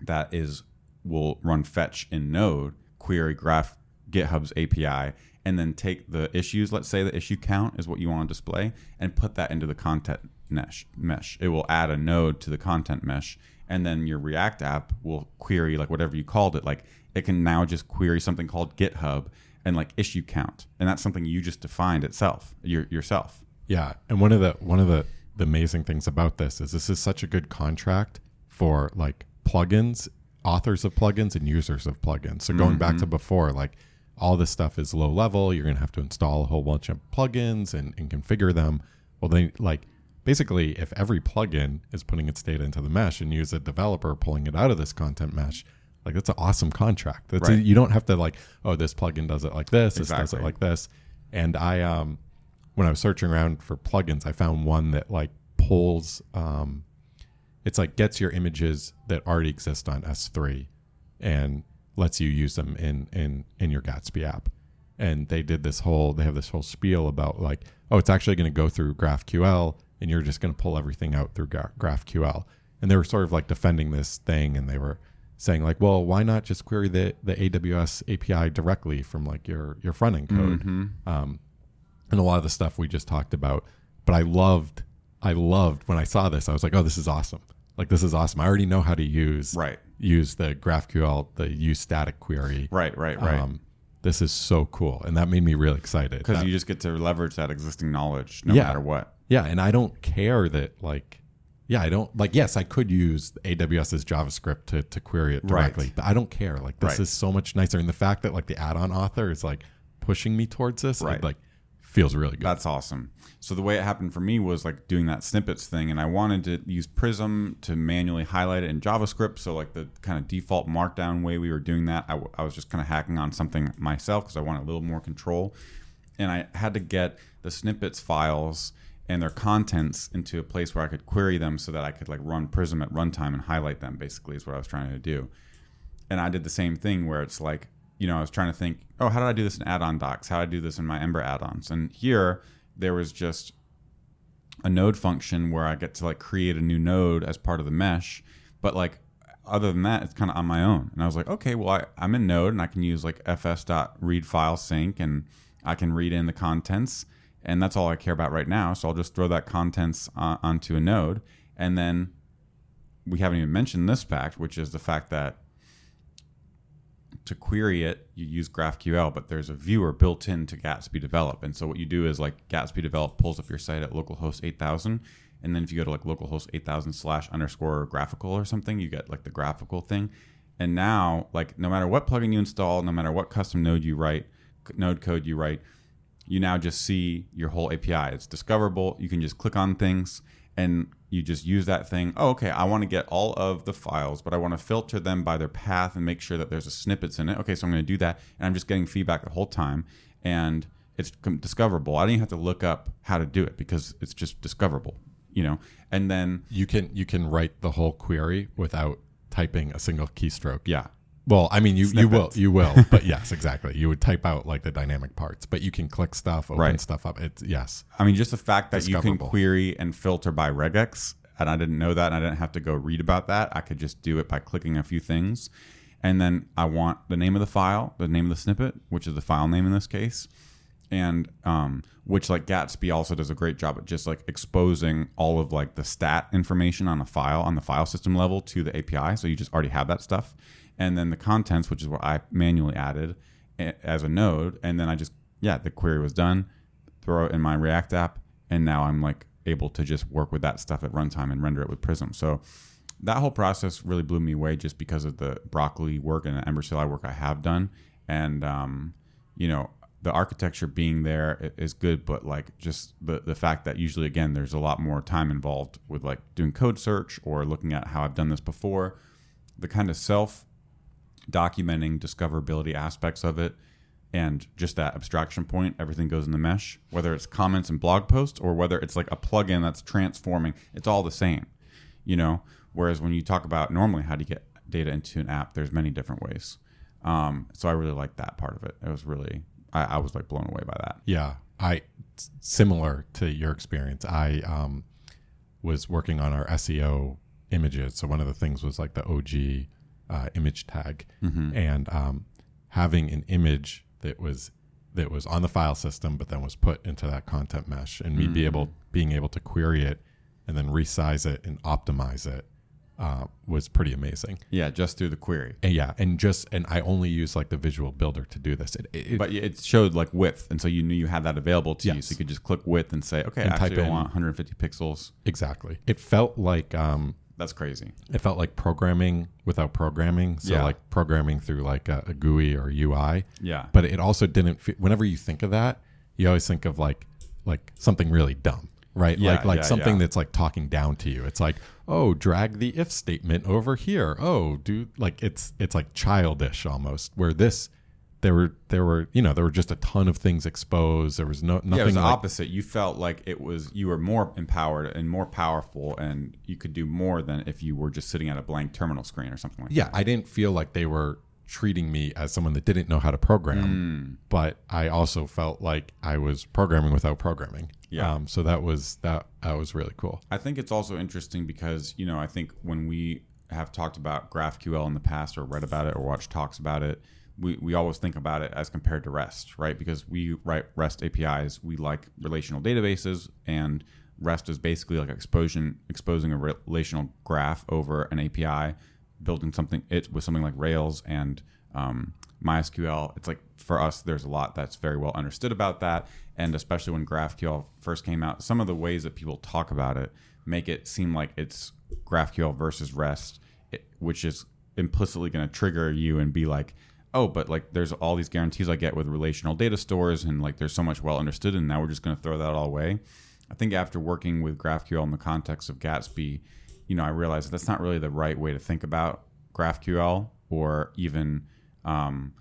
that is will run fetch in Node, query graph GitHub's API, and then take the issues. Let's say the issue count is what you want to display, and put that into the content mesh. Mesh. It will add a node to the content mesh, and then your React app will query like whatever you called it. Like it can now just query something called GitHub and like issue count, and that's something you just defined itself your, yourself. Yeah, and one of the one of the the amazing things about this is this is such a good contract for like plugins, authors of plugins, and users of plugins. So going back to mm-hmm. before, like all this stuff is low level. You're gonna have to install a whole bunch of plugins and, and configure them. Well, they like basically if every plugin is putting its data into the mesh and you as a developer pulling it out of this content mesh. Like that's an awesome contract. That's Right. you don't have to like, oh, this plugin does it like this, this does it like this. And I um when I was searching around for plugins, I found one that like pulls um it's like gets your images that already exist on S3 and lets you use them in in in your Gatsby app. And they did this whole they have this whole spiel about like oh it's actually going to go through GraphQL and you're just going to pull everything out through Gra- GraphQL. And they were sort of like defending this thing and they were saying like well why not just query the the AWS API directly from like your your front end code. Um, and a lot of the stuff we just talked about. But I loved, I loved when I saw this. I was like, oh, this is awesome. Like this is awesome. I already know how to use Right. use the GraphQL, the use static query. Right, right, right. Um, this is so cool, and that made me really excited. Because you just get to leverage that existing knowledge no Yeah. matter what. yeah, and I don't care that like, yeah, I don't like. Yes, I could use AWS's JavaScript to to query it Right. directly, but I don't care. Like this Right. is so much nicer, and the fact that like the add-on author is like pushing me towards this, Right. it, like feels really good. That's awesome. So the way it happened for me was like doing that snippets thing, and I wanted to use Prism to manually highlight it in JavaScript. So like the kind of default Markdown way we were doing that, I, w- I was just kind of hacking on something myself because I wanted a little more control, and I had to get the snippets files and their contents into a place where I could query them so that I could like run Prism at runtime and highlight them. Basically, is what I was trying to do and I did the same thing where it's like, you know, I was trying to think, oh, how did I do this in add-on docs? How did I do this in my Ember add-ons? And here there was just a node function where I get to like create a new node as part of the mesh, but like other than that, it's kind of on my own. And I was like, okay, well, I, I'm in Node and I can use like fs.read file sync and I can read in the contents, and that's all I care about right now. So I'll just throw that contents uh, onto a node, and then we haven't even mentioned this fact, which is the fact that to query it, you use GraphQL, but there's a viewer built into Gatsby Develop. And so what you do is like Gatsby Develop pulls up your site at localhost 8000. And then if you go to like localhost 8000 slash underscore GraphiQL or something, you get like the GraphiQL thing. And now, like, no matter what plugin you install, no matter what custom node you write, node code you write, you now just see your whole API. It's discoverable. You can just click on things and you just use that thing. Oh, okay, I want to get all of the files, but I want to filter them by their path and make sure that there's a snippets in it. Okay, so I'm going to do that, and I'm just getting feedback the whole time, and it's discoverable. I didn't even have to look up how to do it because it's just discoverable, you know. And then you can you can write the whole query without typing a single keystroke. yeah, Well, I mean, you, you will, you will, but yes, exactly. You would type out like the dynamic parts, but you can click stuff, open Right. stuff up. It's yes, I mean, just the fact that you can Discoverable. query and filter by regex, and I didn't know that, and I didn't have to go read about that. I could just do it by clicking a few things. And then I want the name of the file, the name of the snippet, which is the file name in this case, and um, which like Gatsby also does a great job at just like exposing all of like the stat information on a file on the file system level to the API. So you just already have that stuff, and then the contents, which is what I manually added as a node, and then I just yeah, the query was done throw it in my React app, and now I'm like able to just work with that stuff at runtime and render it with Prism. So that whole process really blew me away just because of the broccoli work and the Ember CLI work I have done. And um, you know, the architecture being there is good, but like just the the fact that usually again there's a lot more time involved with like doing code search or looking at how I've done this before. The kind of self documenting discoverability aspects of it and just that abstraction point everything goes in the mesh whether it's comments and blog posts or whether it's like a plugin that's transforming it's all the same you know whereas when you talk about normally how do you get data into an app there's many different ways um, so i really like that part of it it was really I, I was like blown away by that Yeah, I, similar to your experience. I um, was working on our SEO images. So one of the things was like the OG uh, image tag, and um, having an image that was that was on the file system, but then was put into that content mesh, and me be able being able to query it and then resize it and optimize it uh, was pretty amazing. yeah just through the query. And yeah, and just and I only use like the visual builder to do this. It, it, but it showed like width and so you knew you had that available to you. So you could just click width and say okay And type i in- want 150 pixels. Exactly. It felt like um, that's crazy it felt like programming without programming. So Yeah. like programming through like a, a GUI or UI. yeah But it also didn't. Fe- whenever you think of that, you always think of like like something really dumb, right? Yeah, like like yeah, something that's like talking down to you. It's like oh, drag the if statement over here. Oh, do like it's it's like childish almost. Where this. There were, there were, you know, there were just a ton of things exposed. There was no nothing. yeah, it was the like, opposite. You felt like it was you were more empowered and more powerful, and you could do more than if you were just sitting at a blank terminal screen or something like that. yeah, I didn't feel like they were treating me as someone that didn't know how to program, Hmm. but I also felt like I was programming without programming. Yeah. Um, so that was that that was really cool. I think it's also interesting because you know I think when we have talked about GraphQL in the past or read about it or watched talks about it, we, we always think about it as compared to REST, right? Because we write REST APIs, we like relational databases, and REST is basically like exposing exposing a relational graph over an API, building something it with something like Rails and um, MySQL. It's like for us, there's a lot that's very well understood about that, and especially when GraphQL first came out, some of the ways that people talk about it make it seem like it's GraphQL versus REST, it, which is implicitly going to trigger you and be like, oh, but like there's all these guarantees I get with relational data stores, and like there's so much well understood, and now we're just going to throw that all away. I think after working with GraphQL in the context of Gatsby, you know, I realized that's not really the right way to think about GraphQL or even um,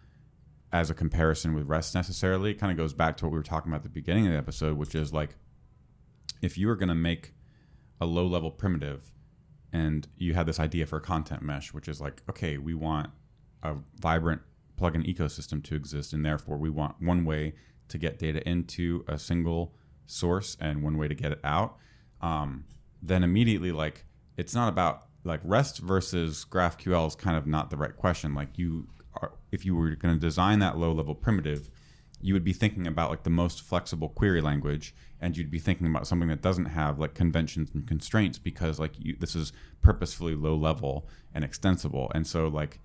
as a comparison with REST necessarily. It kind of goes back to what we were talking about at the beginning of the episode, which is like if you were going to make a low level primitive and you had this idea for a content mesh, which is like, okay, we want a vibrant plugin ecosystem to exist, and therefore we want one way to get data into a single source and one way to get it out. Um, then immediately, like, it's not about like REST versus GraphQL is kind of not the right question. Like, you are, if you were going to design that low level primitive, you would be thinking about like the most flexible query language and you'd be thinking about something that doesn't have like conventions and constraints because like you, this is purposefully low level and extensible and so like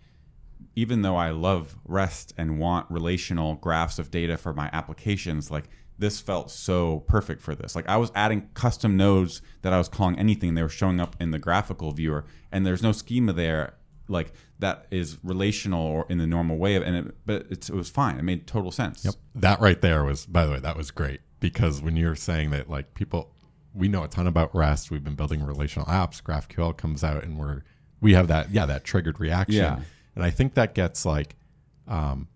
even though i love rest and want relational graphs of data for my applications like this felt so perfect for this like i was adding custom nodes that i was calling anything they were showing up in the GraphiQL viewer and there's no schema there like that is relational or in the normal way of and it, but it's, it was fine it made total sense Yep. That right there was, by the way, that was great because when you're saying that, like people, we know a ton about REST. We've been building relational apps. GraphQL comes out, and we're we have that, yeah, that triggered reaction. Yeah. And I think that gets like, um,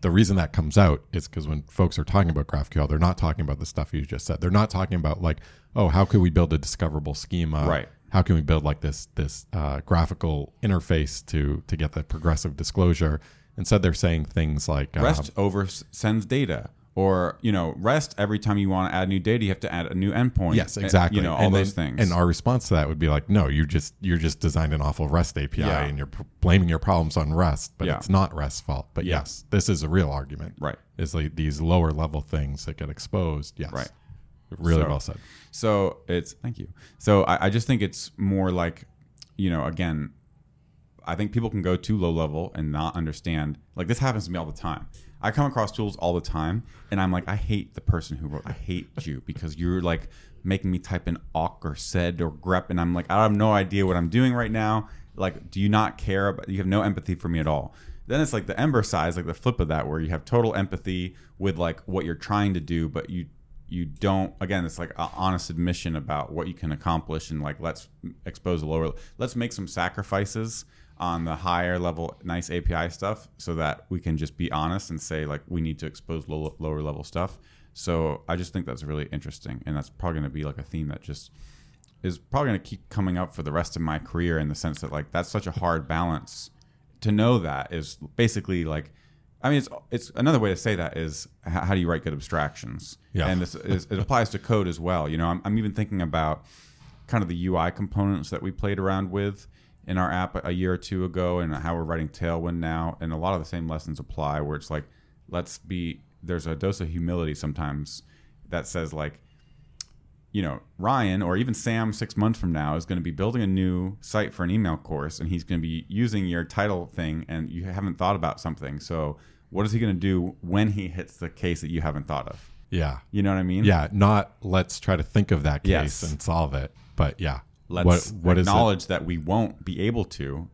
the reason that comes out is because when folks are talking about GraphQL, they're not talking about the stuff you just said. They're not talking about like, oh, how could we build a discoverable schema? Right. How can we build like this this uh, GraphiQL interface to to get the progressive disclosure? Instead, they're saying things like um, rest over sends data or you know rest every time you want to add new data you have to add a new endpoint Yes, exactly. you know all and those then- things And our response to that would be like, no, you just you're just designed an awful REST API, Yeah. and you're p- blaming your problems on REST, but Yeah. it's not REST's fault. But Yeah. yes, this is a real argument. right Is like these lower level things that get exposed. Yes, Right. Really So- well said. So it's thank you. So I, I just think it's more like, you know, again, I think people can go too low level and not understand. Like this happens to me all the time. I come across tools all the time, and I'm like, I hate the person who wrote. I hate you because you're like making me type in awk or sed or grep, and I'm like, I have no idea what I'm doing right now. Like, do you not care? About, you have no empathy for me at all. then it's like the Ember size, like the flip of that, where you have total empathy with like what you're trying to do, but you you don't. Again, it's like an honest admission about what you can accomplish, and like let's expose the lower. Let's make some sacrifices on the higher level nice API stuff so that we can just be honest and say like we need to expose low, lower level stuff. So I just think that's really interesting, and that's probably going to be like a theme that just is probably going to keep coming up for the rest of my career in the sense that like that's such a hard balance to know that is basically like I mean, it's it's another way to say that is how, how do you write good abstractions? Yeah. and this is, it applies to code as well. You know, I'm, I'm even thinking about kind of the UI components that we played around with in our app a year or two ago, and how we're writing Tailwind now, and a lot of the same lessons apply. Where it's like, let's be there's a dose of humility sometimes that says like you know, Ryan or even Sam six months from now is going to be building a new site for an email course and he's going to be using your title thing and you haven't thought about something. So, what is he going to do when he hits the case that you haven't thought of? Yeah. You know what I mean? Yeah. Not let's try to think of that case Yes. and solve it. But yeah. Let's what, what acknowledge that we won't be able to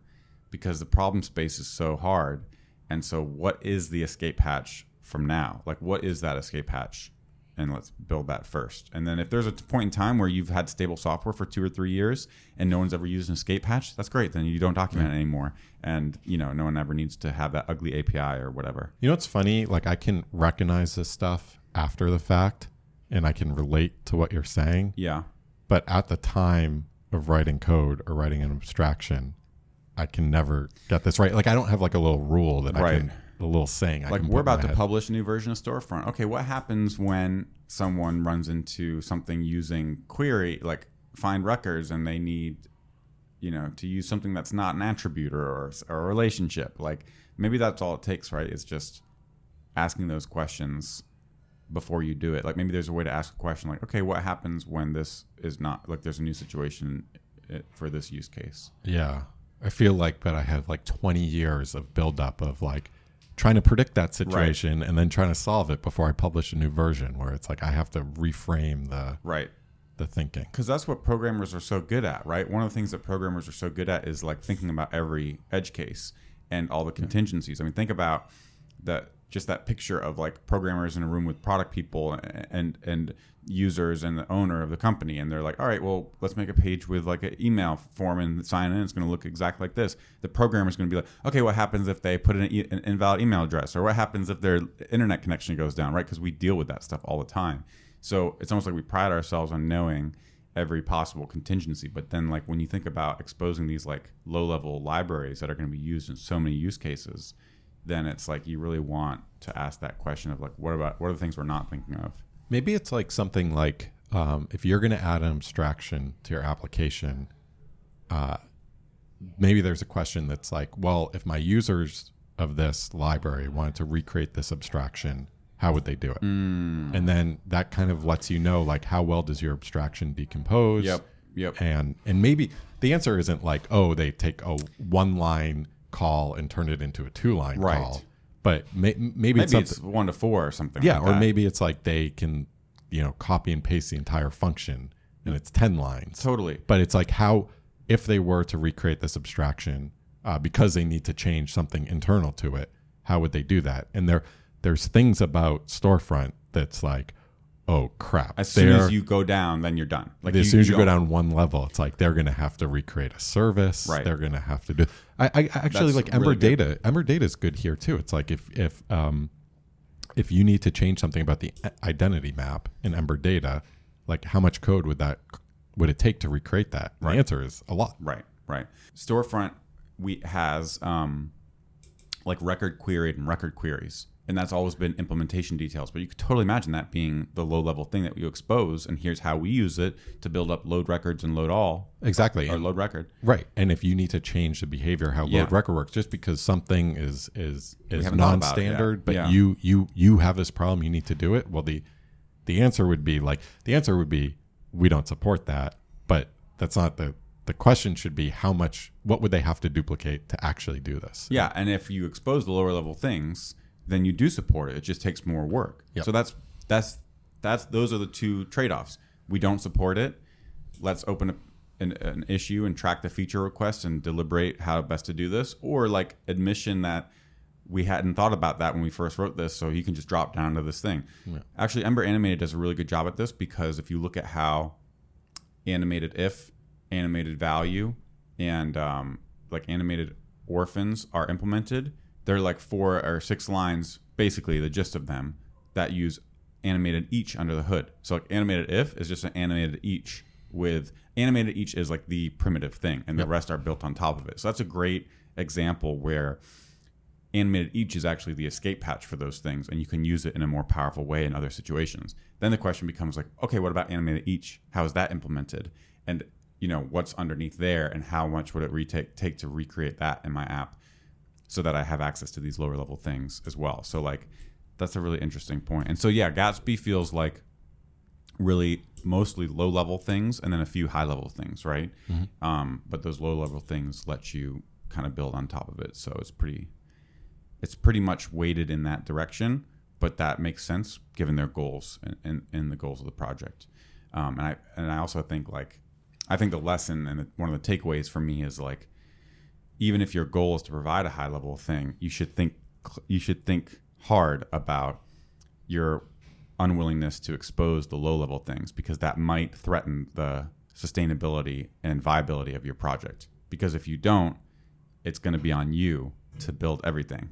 because the problem space is so hard. And so, what is the escape hatch from now? Like, what is that escape hatch? And let's build that first. And then, if there's a point in time where you've had stable software for two or three years and no one's ever used an escape hatch, that's great. Then you don't document it anymore, and you know no one ever needs to have that ugly API or whatever. You know what's funny? Like I can recognize this stuff after the fact and I can relate to what you're saying. Yeah, But at the time of writing code or writing an abstraction, I can never get this right. Like I don't have like a little rule that I Right. can a little saying. I like we're about to head. publish a new version of storefront okay what happens when someone runs into something using query like find records and they need you know to use something that's not an attribute or, or a relationship like maybe that's all it takes right it's just asking those questions before you do it like maybe there's a way to ask a question like okay what happens when this is not like there's a new situation eh, for this use case Yeah. I feel like that I have like 20 years of buildup of like trying to predict that situation and then trying to solve it before I publish a new version where it's like I have to reframe the right the thinking. because that's what programmers are so good at, right? One of the things that programmers are so good at is like thinking about every edge case and all the contingencies. I mean, think about that just that picture of like programmers in a room with product people and and users and the owner of the company and they're like all right well let's make a page with like an email form and sign in. It's going to look exactly like this. The programmer is going to be like okay what happens if they put in an, an invalid email address? Or what happens if their internet connection goes down? Right? Because we deal with that stuff all the time. So it's almost like we pride ourselves on knowing every possible contingency. But then, like when you think about exposing these like low level libraries that are going to be used in so many use cases, then it's like you really want to ask that question of like, what about what are the things we're not thinking of? Maybe it's like something like um, if you're going to add an abstraction to your application, uh, maybe there's a question that's like, well, if my users of this library wanted to recreate this abstraction, how would they do it? Mm. And then that kind of lets you know, like, how well does your abstraction decompose? Yep. Yep. And and maybe the answer isn't like, oh, they take a one line call and turn it into a two line Right. call, but may, maybe, Maybe it's it's, one to four or something. Yeah, like or that. maybe it's like they can, you know, copy and paste the entire function and it's 10 lines. totally. But it's like how, if they were to recreate this abstraction uh, because they need to change something internal to it, how would they do that? And there, there's things about storefront that's like, oh crap. As soon as you go down, then you're done. Like as soon as you go don't- down one level, it's like they're going to have to recreate a service. Right. They're going to have to do. I, I actually That's like Ember really good. Data. Ember Data is good here too. It's like if if um if you need to change something about the identity map in Ember Data, like how much code would that would it take to recreate that? The answer is a lot. Right, right. Storefront we has um, like record queried and record queries, and that's always been implementation details. But you could totally imagine that being the low level thing that you expose, and here's how we use it to build up load records and load all Exactly. or load record. Right. And if you need to change the behavior how Yeah. load record works, just because something is is is haven't thought about it yet. non-standard, but Yeah. you you you have this problem, you need to do it. Well, the the answer would be like the answer would be we don't support that, but that's not the the question should be how much what would they have to duplicate to actually do this? Yeah, and if you expose the lower level things, then you do support it. It just takes more work. Yep. So that's that's that's those are the two trade offs. We don't support it. Let's open up an, an issue and track the feature request and deliberate how best to do this, or like admission that we hadn't thought about that when we first wrote this, so you can just drop down to this thing. Yeah. Actually, Ember Animated does a really good job at this because if you look at how animated if, animated value, and um, like animated orphans are implemented, they're like four or six lines, basically the gist of them, that use animated each under the hood. So like animated if is just an animated each with animated each is like the primitive thing, and Yep. the rest are built on top of it. So that's a great example where animated each is actually the escape patch for those things, and you can use it in a more powerful way in other situations. Then the question becomes like, okay, what about animated each? How is that implemented? And you know what's underneath there, and how much would it retake take to recreate that in my app, so that I have access to these lower level things as well. So like, that's a really interesting point. And so yeah, Gatsby feels like really mostly low level things and then a few high level things, right? Um, but those low level things let you kind of build on top of it. So it's pretty, it's pretty much weighted in that direction, but that makes sense given their goals and, and, and the goals of the project. Um, and I and I also think like, I think the lesson and the, one of the takeaways for me is like, even if your goal is to provide a high level thing, you should think you should think hard about your unwillingness to expose the low level things because that might threaten the sustainability and viability of your project. Because if you don't, it's going to be on you to build everything.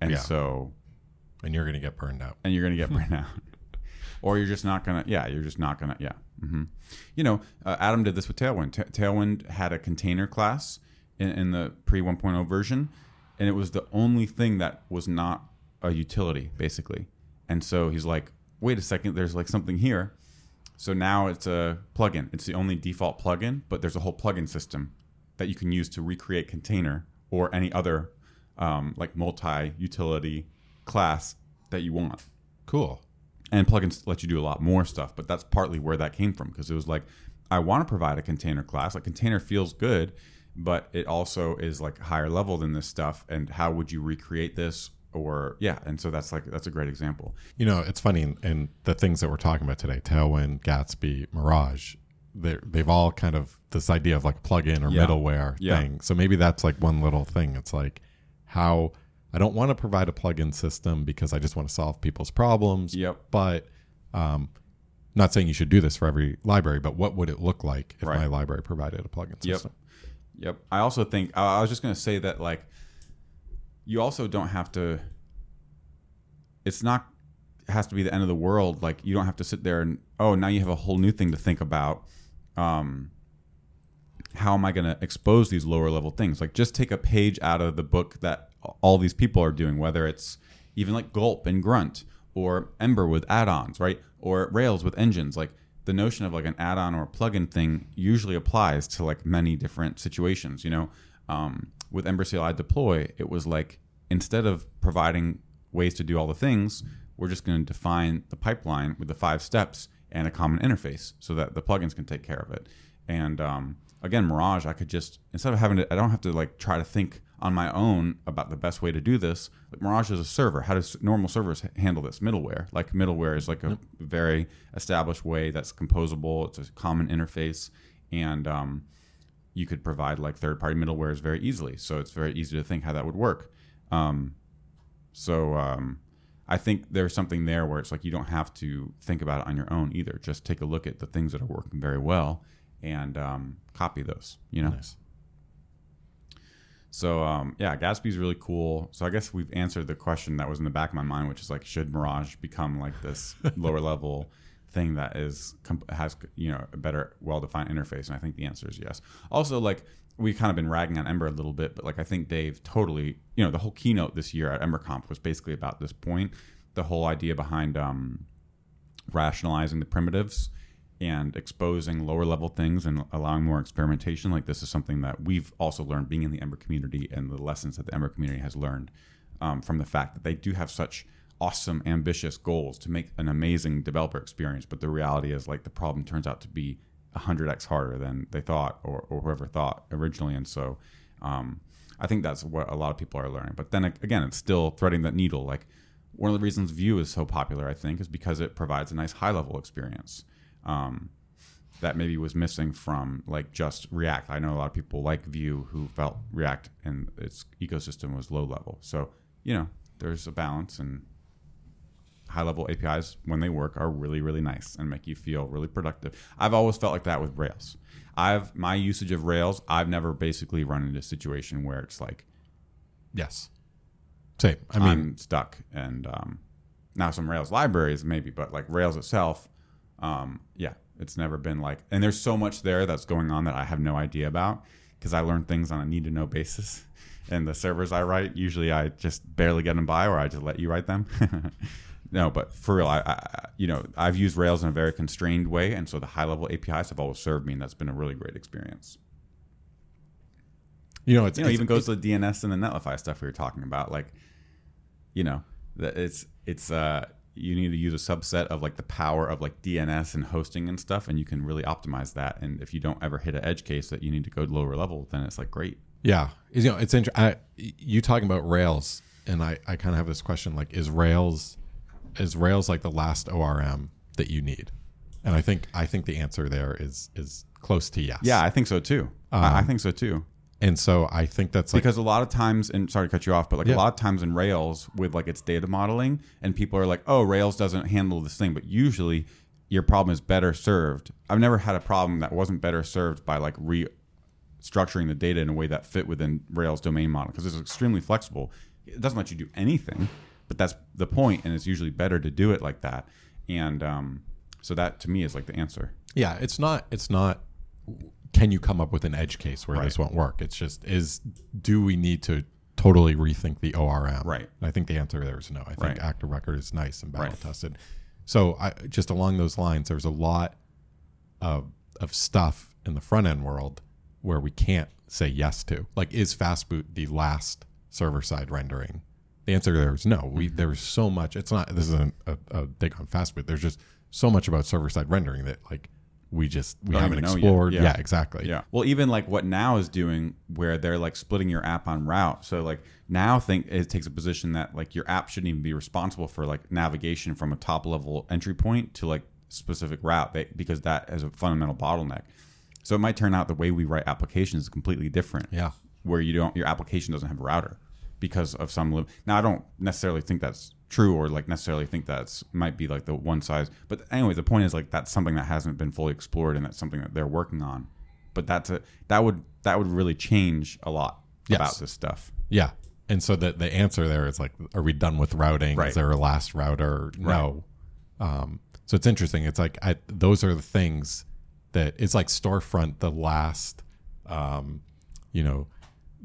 And Yeah. so, and you're going to get burned out. and you're going to get burned out. Or you're just not going to, yeah, you're just not going to, yeah. hmm You know, uh, Adam did this with Tailwind. Ta Tailwind had a container class in, in the pre 1.0 version, and it was the only thing that was not a utility, basically. And so he's like, wait a second, there's like something here. So now it's a plugin. It's the only default plugin, but there's a whole plugin system that you can use to recreate container or any other um, like multi-utility class that you want. Cool. And plugins let you do a lot more stuff, but that's partly where that came from because it was like, I want to provide a container class. Like container feels good, but it also is like higher level than this stuff. And how would you recreate this? Or yeah, and so that's like that's a great example. You know, it's funny, and, and the things that we're talking about today, Tailwind, Gatsby, Mirage, they're, they've all kind of this idea of like plug-in or Yeah. middleware Yeah. thing. So maybe that's like one little thing. It's like how I don't want to provide a plug-in system because I just want to solve people's problems. Yep. But um, not saying you should do this for every library, but what would it look like if Right. my library provided a plug-in system? Yep. I also think I I was just going to say that like you also don't have to it's not it has to be the end of the world like you don't have to sit there and oh now you have a whole new thing to think about um how am I going to expose these lower level things? Like just take a page out of the book that all these people are doing, whether it's even like Gulp and Grunt or Ember with add-ons, right? Or Rails with engines. Like the notion of like an add-on or a plugin thing usually applies to like many different situations. You know, um, with Ember CLI deploy, it was like instead of providing ways to do all the things, we're just going to define the pipeline with the five steps and a common interface so that the plugins can take care of it. And um, again, Mirage, I could just instead of having to, I don't have to like try to think on my own about the best way to do this. Like Mirage is a server. How does normal servers handle this? Middleware, like middleware, is like a very established way that's composable. It's a common interface, and um, you could provide like third-party middlewares very easily. So it's very easy to think how that would work. Um, so um, I think there's something there where it's like you don't have to think about it on your own either. Just take a look at the things that are working very well and um, copy those. You know. Nice. So um, yeah, Gatsby's really cool. So I guess we've answered the question that was in the back of my mind, which is like, should Mirage become like this lower level thing that is comp- has you know a better, well defined interface? And I think the answer is yes. Also, like we've kind of been ragging on Ember a little bit, but like I think Dave totally, you know, the whole keynote this year at EmberConf was basically about this point. The whole idea behind um, rationalizing the primitives and exposing lower level things and allowing more experimentation like this is something that we've also learned being in the ember community and the lessons that the ember community has learned um, from the fact that they do have such awesome ambitious goals to make an amazing developer experience but the reality is like the problem turns out to be 100x harder than they thought or, or whoever thought originally and so um, i think that's what a lot of people are learning. But then again it's still threading that needle. Like one of the reasons Vue is so popular, I think, is because it provides a nice high level experience um, that maybe was missing from like just React. I know a lot of people like Vue who felt React and its ecosystem was low level. So you know, there's a balance and high level APIs when they work are really really nice and make you feel really productive. I've always felt like that with Rails. I've my usage of Rails, I've never basically run into a situation where it's like Yes. Same. I mean, am stuck and um, now some Rails libraries maybe, but like Rails itself, um, yeah, it's never been like. And there's so much there that's going on that I have no idea about because I learn things on a need to know basis. And the servers I write, usually I just barely get them by, or I just let you write them. no, but for real, I, I you know I've used Rails in a very constrained way, and so the high level APIs have always served me, and that's been a really great experience. you know, it's, you know, it's- even goes to the DNS and the Netlify stuff we were talking about. Like, you know, it's it's uh you need to use a subset of like the power of like DNS and hosting and stuff, and you can really optimize that. And if you don't ever hit an edge case that you need to go lower level, then it's like great. Yeah, you know, it's interesting. You talking about Rails, and I, I kind of have this question: like, is Rails, is Rails like the last ORM that you need? And I think I think the answer there is is close to yes. Yeah, I think so too. I, I um, think so too. And so I think that's like because a lot of times and sorry to cut you off but like Yeah. a lot of times in rails with like its data modeling and people are like oh rails doesn't handle this thing but usually your problem is better served i've never had a problem that wasn't better served by like restructuring the data in a way that fit within rails domain model because it's extremely flexible it doesn't let you do anything but that's the point and it's usually better to do it like that and um, so that to me is like the answer yeah, it's not it's not. Can you come up with an edge case where this won't work? It's just is do we need to totally rethink the ORM? Right. And I think the answer there is no. I think Right. active record is nice and battle Right. tested. So I just along those lines, there's a lot of of stuff in the front end world where we can't say yes to. Like, is Fastboot the last server side rendering? The answer there is no. We mm-hmm. there's so much. It's not. This isn't a, a dig on Fastboot. There's just so much about server side rendering that like we just we Don't haven't even know yet. explored. Yeah. Yeah. exactly. Yeah. Well, even like what now is doing, where they're like splitting your app on route. So like now, think it takes a position that like your app shouldn't even be responsible for like navigation from a top level entry point to like specific route they, because that is a fundamental bottleneck. So it might turn out the way we write applications is completely different. Yeah. Where you don't, your application doesn't have a router because of some. Li- now I don't necessarily think that's true or like necessarily think that's might be like the one size. But anyway, the point is like that's something that hasn't been fully explored and that's something that they're working on. But that's a that would that would really change a lot Yes. about this stuff. Yeah. And so the the answer there is like, are we done with routing? Right. Is there a last router? No. Um, so it's interesting. It's like I, those are the things that it's like storefront, the last, um, you know,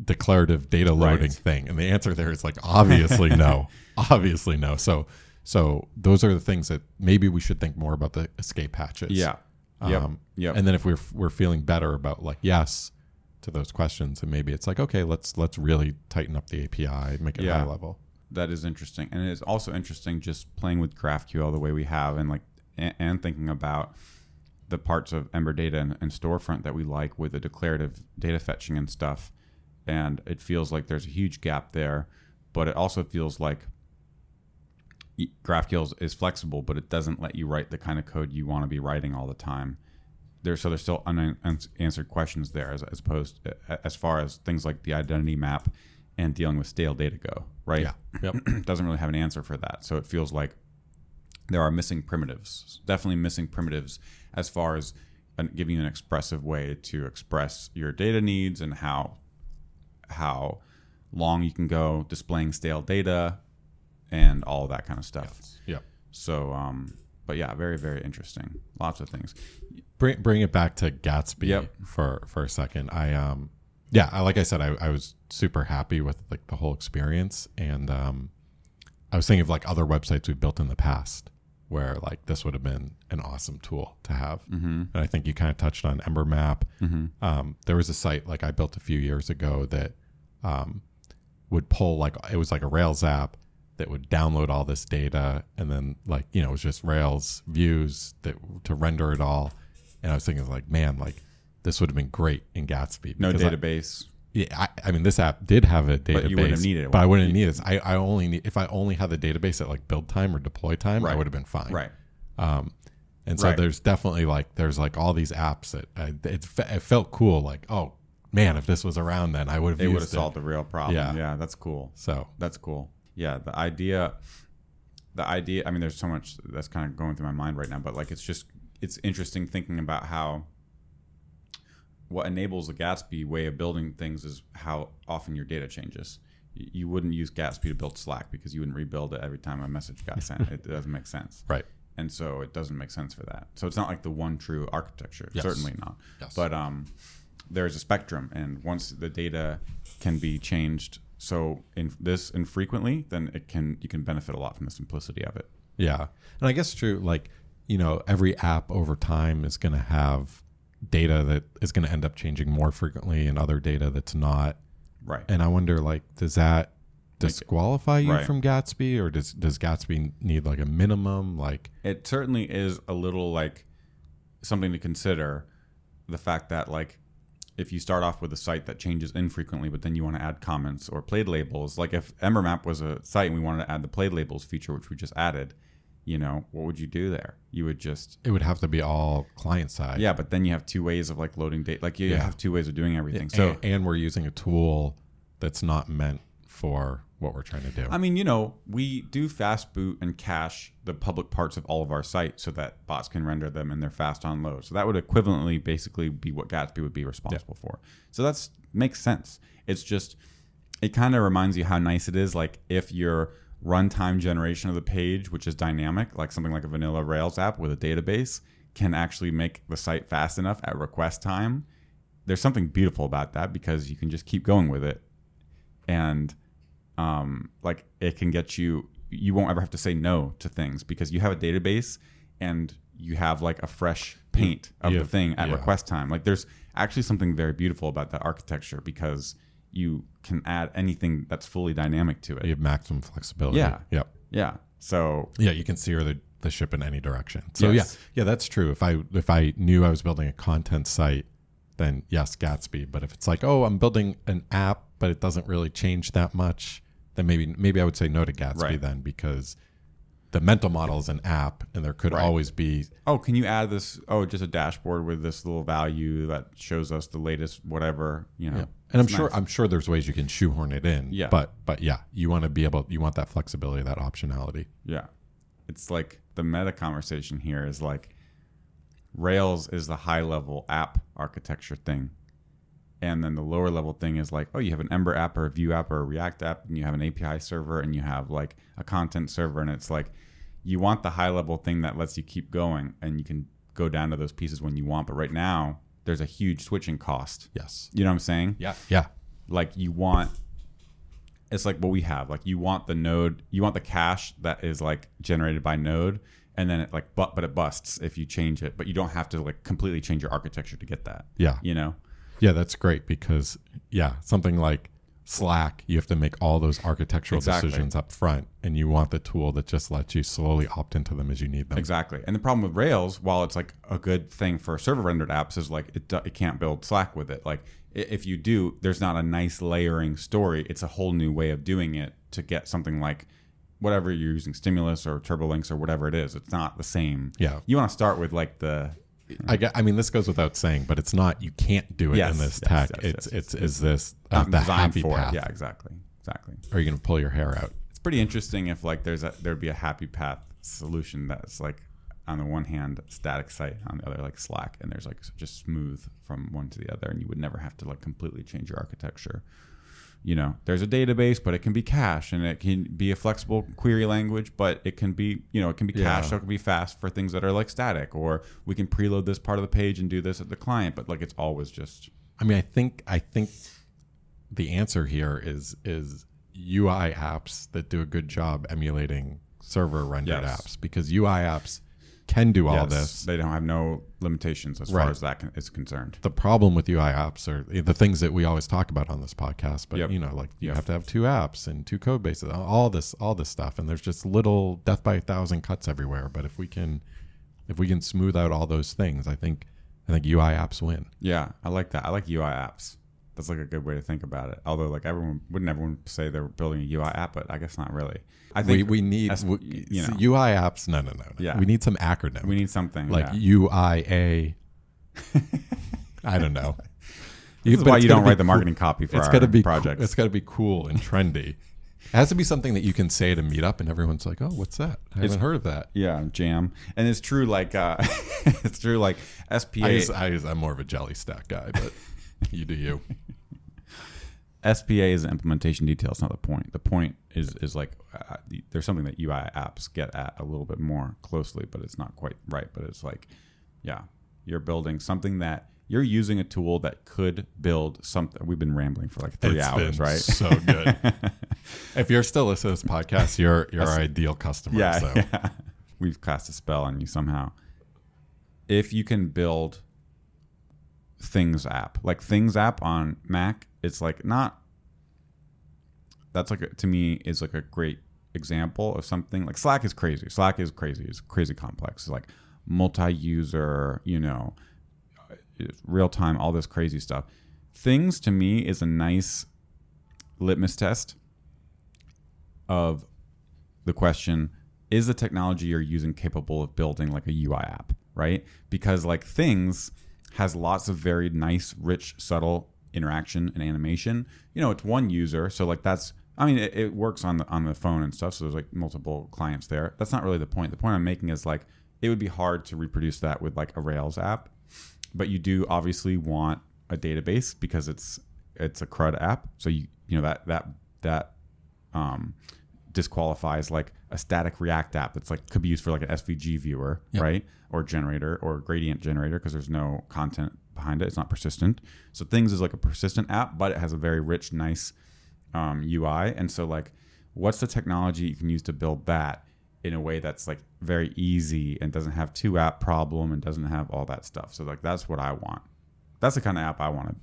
declarative data loading Right. thing, and the answer there is like obviously no, obviously no. So so those are the things that maybe we should think more about the escape hatches. Yeah. Um, Yep. And then if we're we're feeling better about like yes to those questions, and maybe it's like okay, let's let's really tighten up the API, make it Yeah. high level. that is interesting and it is also interesting just playing with graphql the way we have and like and, and thinking about the parts of ember data and, and storefront that we like with the declarative data fetching and stuff and it feels like there's a huge gap there but it also feels like graphql is, flexible but it doesn't let you write the kind of code you want to be writing all the time there so there's still unanswered questions there as, as opposed as far as things like the identity map and dealing with stale data go right Yeah. Yep. doesn't really have an answer for that. So it feels like there are missing primitives, definitely missing primitives as far as an, giving you an expressive way to express your data needs and how how long you can go displaying stale data and all that kind of stuff. yep. So, um, but yeah, very very interesting. Lots of things. Bring bring it back to Gatsby Yep. for for a second. I um yeah, I, like I said, I, I was super happy with like the whole experience, and um, I was thinking of like other websites we've built in the past where like this would have been an awesome tool to have. Mm-hmm. And I think you kind of touched on EmberMap. Um, there was a site like I built a few years ago that um, would pull like it was like a Rails app that would download all this data and then like you know it was just Rails views that to render it all. And I was thinking like, man, like this would have been great in Gatsby. No because I- database. Yeah, I, I mean, this app did have a database, you wouldn't have needed it. But I wouldn't need it. I, I only need if I only had the database at like build time or deploy time, I would have been fine. right. Um, and so Right. there's definitely like there's like all these apps that I, it, it felt cool. Like, oh man, if this was around, then I would have. They would have solved the real problem. Yeah. yeah, that's cool. So That's cool. yeah. The idea, the idea. I mean, there's so much that's kind of going through my mind right now, but like, it's just it's interesting thinking about how what enables the Gatsby way of building things is how often your data changes. You wouldn't use Gatsby to build Slack because you wouldn't rebuild it every time a message got sent. it doesn't make sense. Right. and so it doesn't make sense for that. So it's not like the one true architecture. Yes. Certainly not. Yes. But um, there's a spectrum, and once the data can be changed so in this infrequently, then it can you can benefit a lot from the simplicity of it. Yeah. And I guess true, like, you know, every app over time is going to have data that is going to end up changing more frequently and other data that's not. Right. And I wonder, like, does that disqualify you Right. from Gatsby or does, does Gatsby need like a minimum? Like, it certainly is a little like something to consider the fact that like if you start off with a site that changes infrequently but then you want to add comments or played labels like if EmberMap was a site and we wanted to add the played labels feature which we just added you know what would you do there you would just it would have to be all client side. yeah but then you have two ways of like loading data like you Yeah. have two ways of doing everything so and, and we're using a tool that's not meant for what we're trying to do. I mean, you know, we do FastBoot and cache the public parts of all of our site so that bots can render them and they're fast on load. So that would equivalently basically be what Gatsby would be responsible for. So that's makes sense. It's just it kind of reminds you how nice it is like if your runtime generation of the page, which is dynamic, like something like a vanilla Rails app with a database, can actually make the site fast enough at request time. There's something beautiful about that because you can just keep going with it and um, like it can get you you won't ever have to say no to things because you have a database and you have like a fresh paint of Yeah, the thing at yeah. request time like there's actually something very beautiful about that architecture because you can add anything that's fully dynamic to it you have maximum flexibility. Yeah. Yep. yeah so Yeah, you can steer the, the ship in any direction. So Yes. yeah, yeah, that's true. If I if I knew I was building a content site, then yes, Gatsby. But if it's like, oh, I'm building an app, but it doesn't really change that much, then maybe maybe I would say no to Gatsby Right. then because the mental model is an app, and there could Right. always be oh can you add this oh just a dashboard with this little value that shows us the latest whatever you know and I'm sure nice. I'm sure there's ways you can shoehorn it in. Yeah. But but yeah, you want to be able you want that flexibility, that optionality. Yeah. It's like the meta conversation here is like Rails is the high level app architecture thing. And then the lower level thing is like, oh, you have an Ember app or a Vue app or a React app, and you have an API server and you have like a content server. And it's like, you want the high level thing that lets you keep going and you can go down to those pieces when you want. But right now, there's a huge switching cost. Yes. You know what I'm saying? Yeah. Yeah. like you want it's like what we have like you want the node you want the cache that is like generated by node and then it like but but it busts if you change it but you don't have to like completely change your architecture to get that Yeah. you know Yeah, that's great because yeah, something like Slack, you have to make all those architectural Exactly. decisions up front, and you want the tool that just lets you slowly opt into them as you need them. exactly and the problem with rails while it's like a good thing for server rendered apps is like it, it can't build slack with it like if you do there's not a nice layering story it's a whole new way of doing it to get something like whatever you're using stimulus or turbolinks or whatever it is it's not the same Yeah. you want to start with like the I, I mean, this goes without saying, but it's not. You can't do it Yes, in this yes, tech. yes, it's it's is this uh, the happy for path? it. Yeah, exactly, exactly. Or are you going to pull your hair out? It's pretty interesting if like there's a there'd be a happy path solution that's like on the one hand static site, on the other like Slack, and there's like just smooth from one to the other, and you would never have to like completely change your architecture. You know, there's a database, but it can be cache, and it can be a flexible query language, but it can be you know it can be Yeah. cache, so it can be fast for things that are like static, or we can preload this part of the page and do this at the client, but like it's always just I mean, I think I think the answer here is is UI apps that do a good job emulating server rendered Yes. apps because UI apps can do all yes, this. They don't have no limitations as Right. far as that con- is concerned. the problem with UI apps are the things that we always talk about on this podcast. But Yep. you know, like you Yep. have to have two apps and two code bases, all this, all this stuff, and there's just little death by a thousand cuts everywhere. But if we can, if we can smooth out all those things, I think, I think UI apps win. Yeah, I like that. I like UI apps. That's like a good way to think about it. Although, like everyone wouldn't everyone say they're building a UI app, but I guess not really. I We, think we need as- we, you know. UI apps. No, no, no. no. Yeah. we need some acronym. we need something like yeah. UIA. I don't know. This is why you don't write wait the marketing copy for it's our got to be projects. It's got to be cool and trendy. It has to be something that you can say at a meetup and everyone's like, "Oh, what's that? I haven't heard of that." Yeah, jam. And it's true. Like uh, it's true. Like SPA. I use, I I'm more of a jelly stack guy, but you do you. SPA is an implementation detail. It's not the point. The point is is like uh, there's something that UI apps get at a little bit more closely, but it's not quite right. But it's like, yeah, you're building something that you're using a tool that could build something. We've been rambling for like three It's hours, right? So good. if you're still listening to this podcast, you're you're our ideal customer. yeah, so. yeah. We've cast a spell on you somehow. If you can build Things app, like Things app on Mac, it's like not. That's like a, to me is like a great example of something like Slack is crazy. Slack is crazy. It's crazy complex. It's like multi-user, you know, real time, all this crazy stuff. Things to me is a nice litmus test of the question is the technology you're using capable of building like a UI app, right? Because like things has lots of very nice, rich, subtle interaction and animation. You know, it's one user, so like that's I mean, it, it works on the on the phone and stuff, so there's like multiple clients there. That's not really the point. The point I'm making is like it would be hard to reproduce that with like a Rails app, but you do obviously want a database because it's it's a CRUD app. So you you know that that that um, disqualifies like a static React app that's like could be used for like an SVG viewer, Yep. right? Or generator or gradient generator because there's no content behind it. It's not persistent. So things is like a persistent app, but it has a very rich, nice um, UI. And so like, what's the technology you can use to build that in a way that's like very easy and doesn't have two app problem and doesn't have all that stuff. So like that's what I want. That's the kind of app I want to.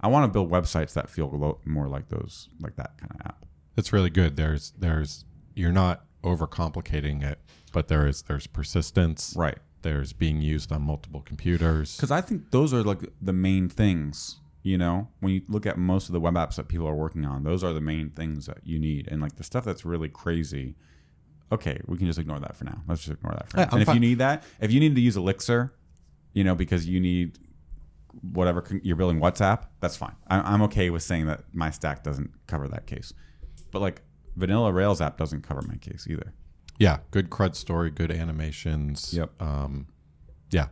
I want to build websites that feel lo- more like those, like that kind of app. That's really good. There's there's you're not overcomplicating it, but there is there's persistence. Right. There's being used on multiple computers. Because I think those are like the main things. You know, when you look at most of the web apps that people are working on, those are the main things that you need. And like the stuff that's really crazy, okay, we can just ignore that for now. Let's just ignore that for now. I'm And if fine. you need that, if you need to use Elixir, you know, because you need whatever con- you're building WhatsApp, that's fine. I- I'm okay with saying that my stack doesn't cover that case. But like vanilla Rails app doesn't cover my case either. Yeah, good crud story, good animations. Yep. Um, yeah,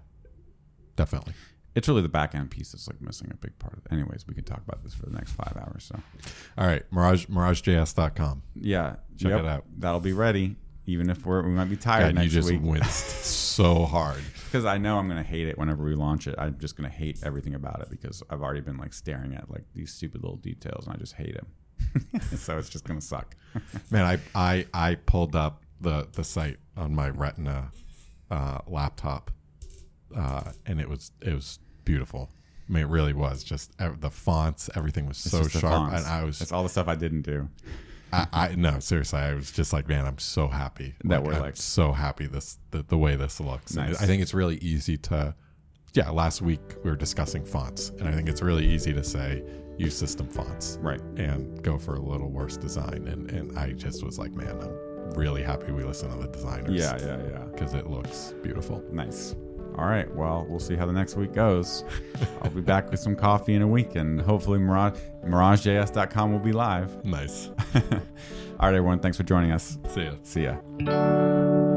definitely. It's really the back end piece that's like missing a big part of it. Anyways, we could talk about this for the next five hours. So All right, Mirage MirageJS.com. yeah, Check it out. That'll be ready, even if we're we might be tired God, you next just week. winced so hard. Because I know I'm gonna hate it whenever we launch it. I'm just gonna hate everything about it because I've already been like staring at like these stupid little details and I just hate them. so it's just gonna suck. Man, I I I pulled up the the site on my Retina uh, laptop, uh, and it was it was beautiful. I mean, it really was. Just ev- the fonts, everything was It's so sharp, and I was It's all the stuff I didn't do. I, I no seriously, I was just like, man, I'm so happy That we're I'm like- so happy this the, the way this looks. Nice. I think it's really easy to, yeah. Last week we were discussing fonts, and I think it's really easy to say use system fonts, Right. and go for a little worse design. And and I just was like, man, I'm really happy we listened to the designers. Yeah, yeah, yeah. because it looks beautiful. Nice. All right. Well, we'll see how the next week goes. I'll be back with some coffee in a week, and hopefully, Mirage, MirageJS.com will be live. Nice. All right, everyone. Thanks for joining us. See ya. See ya.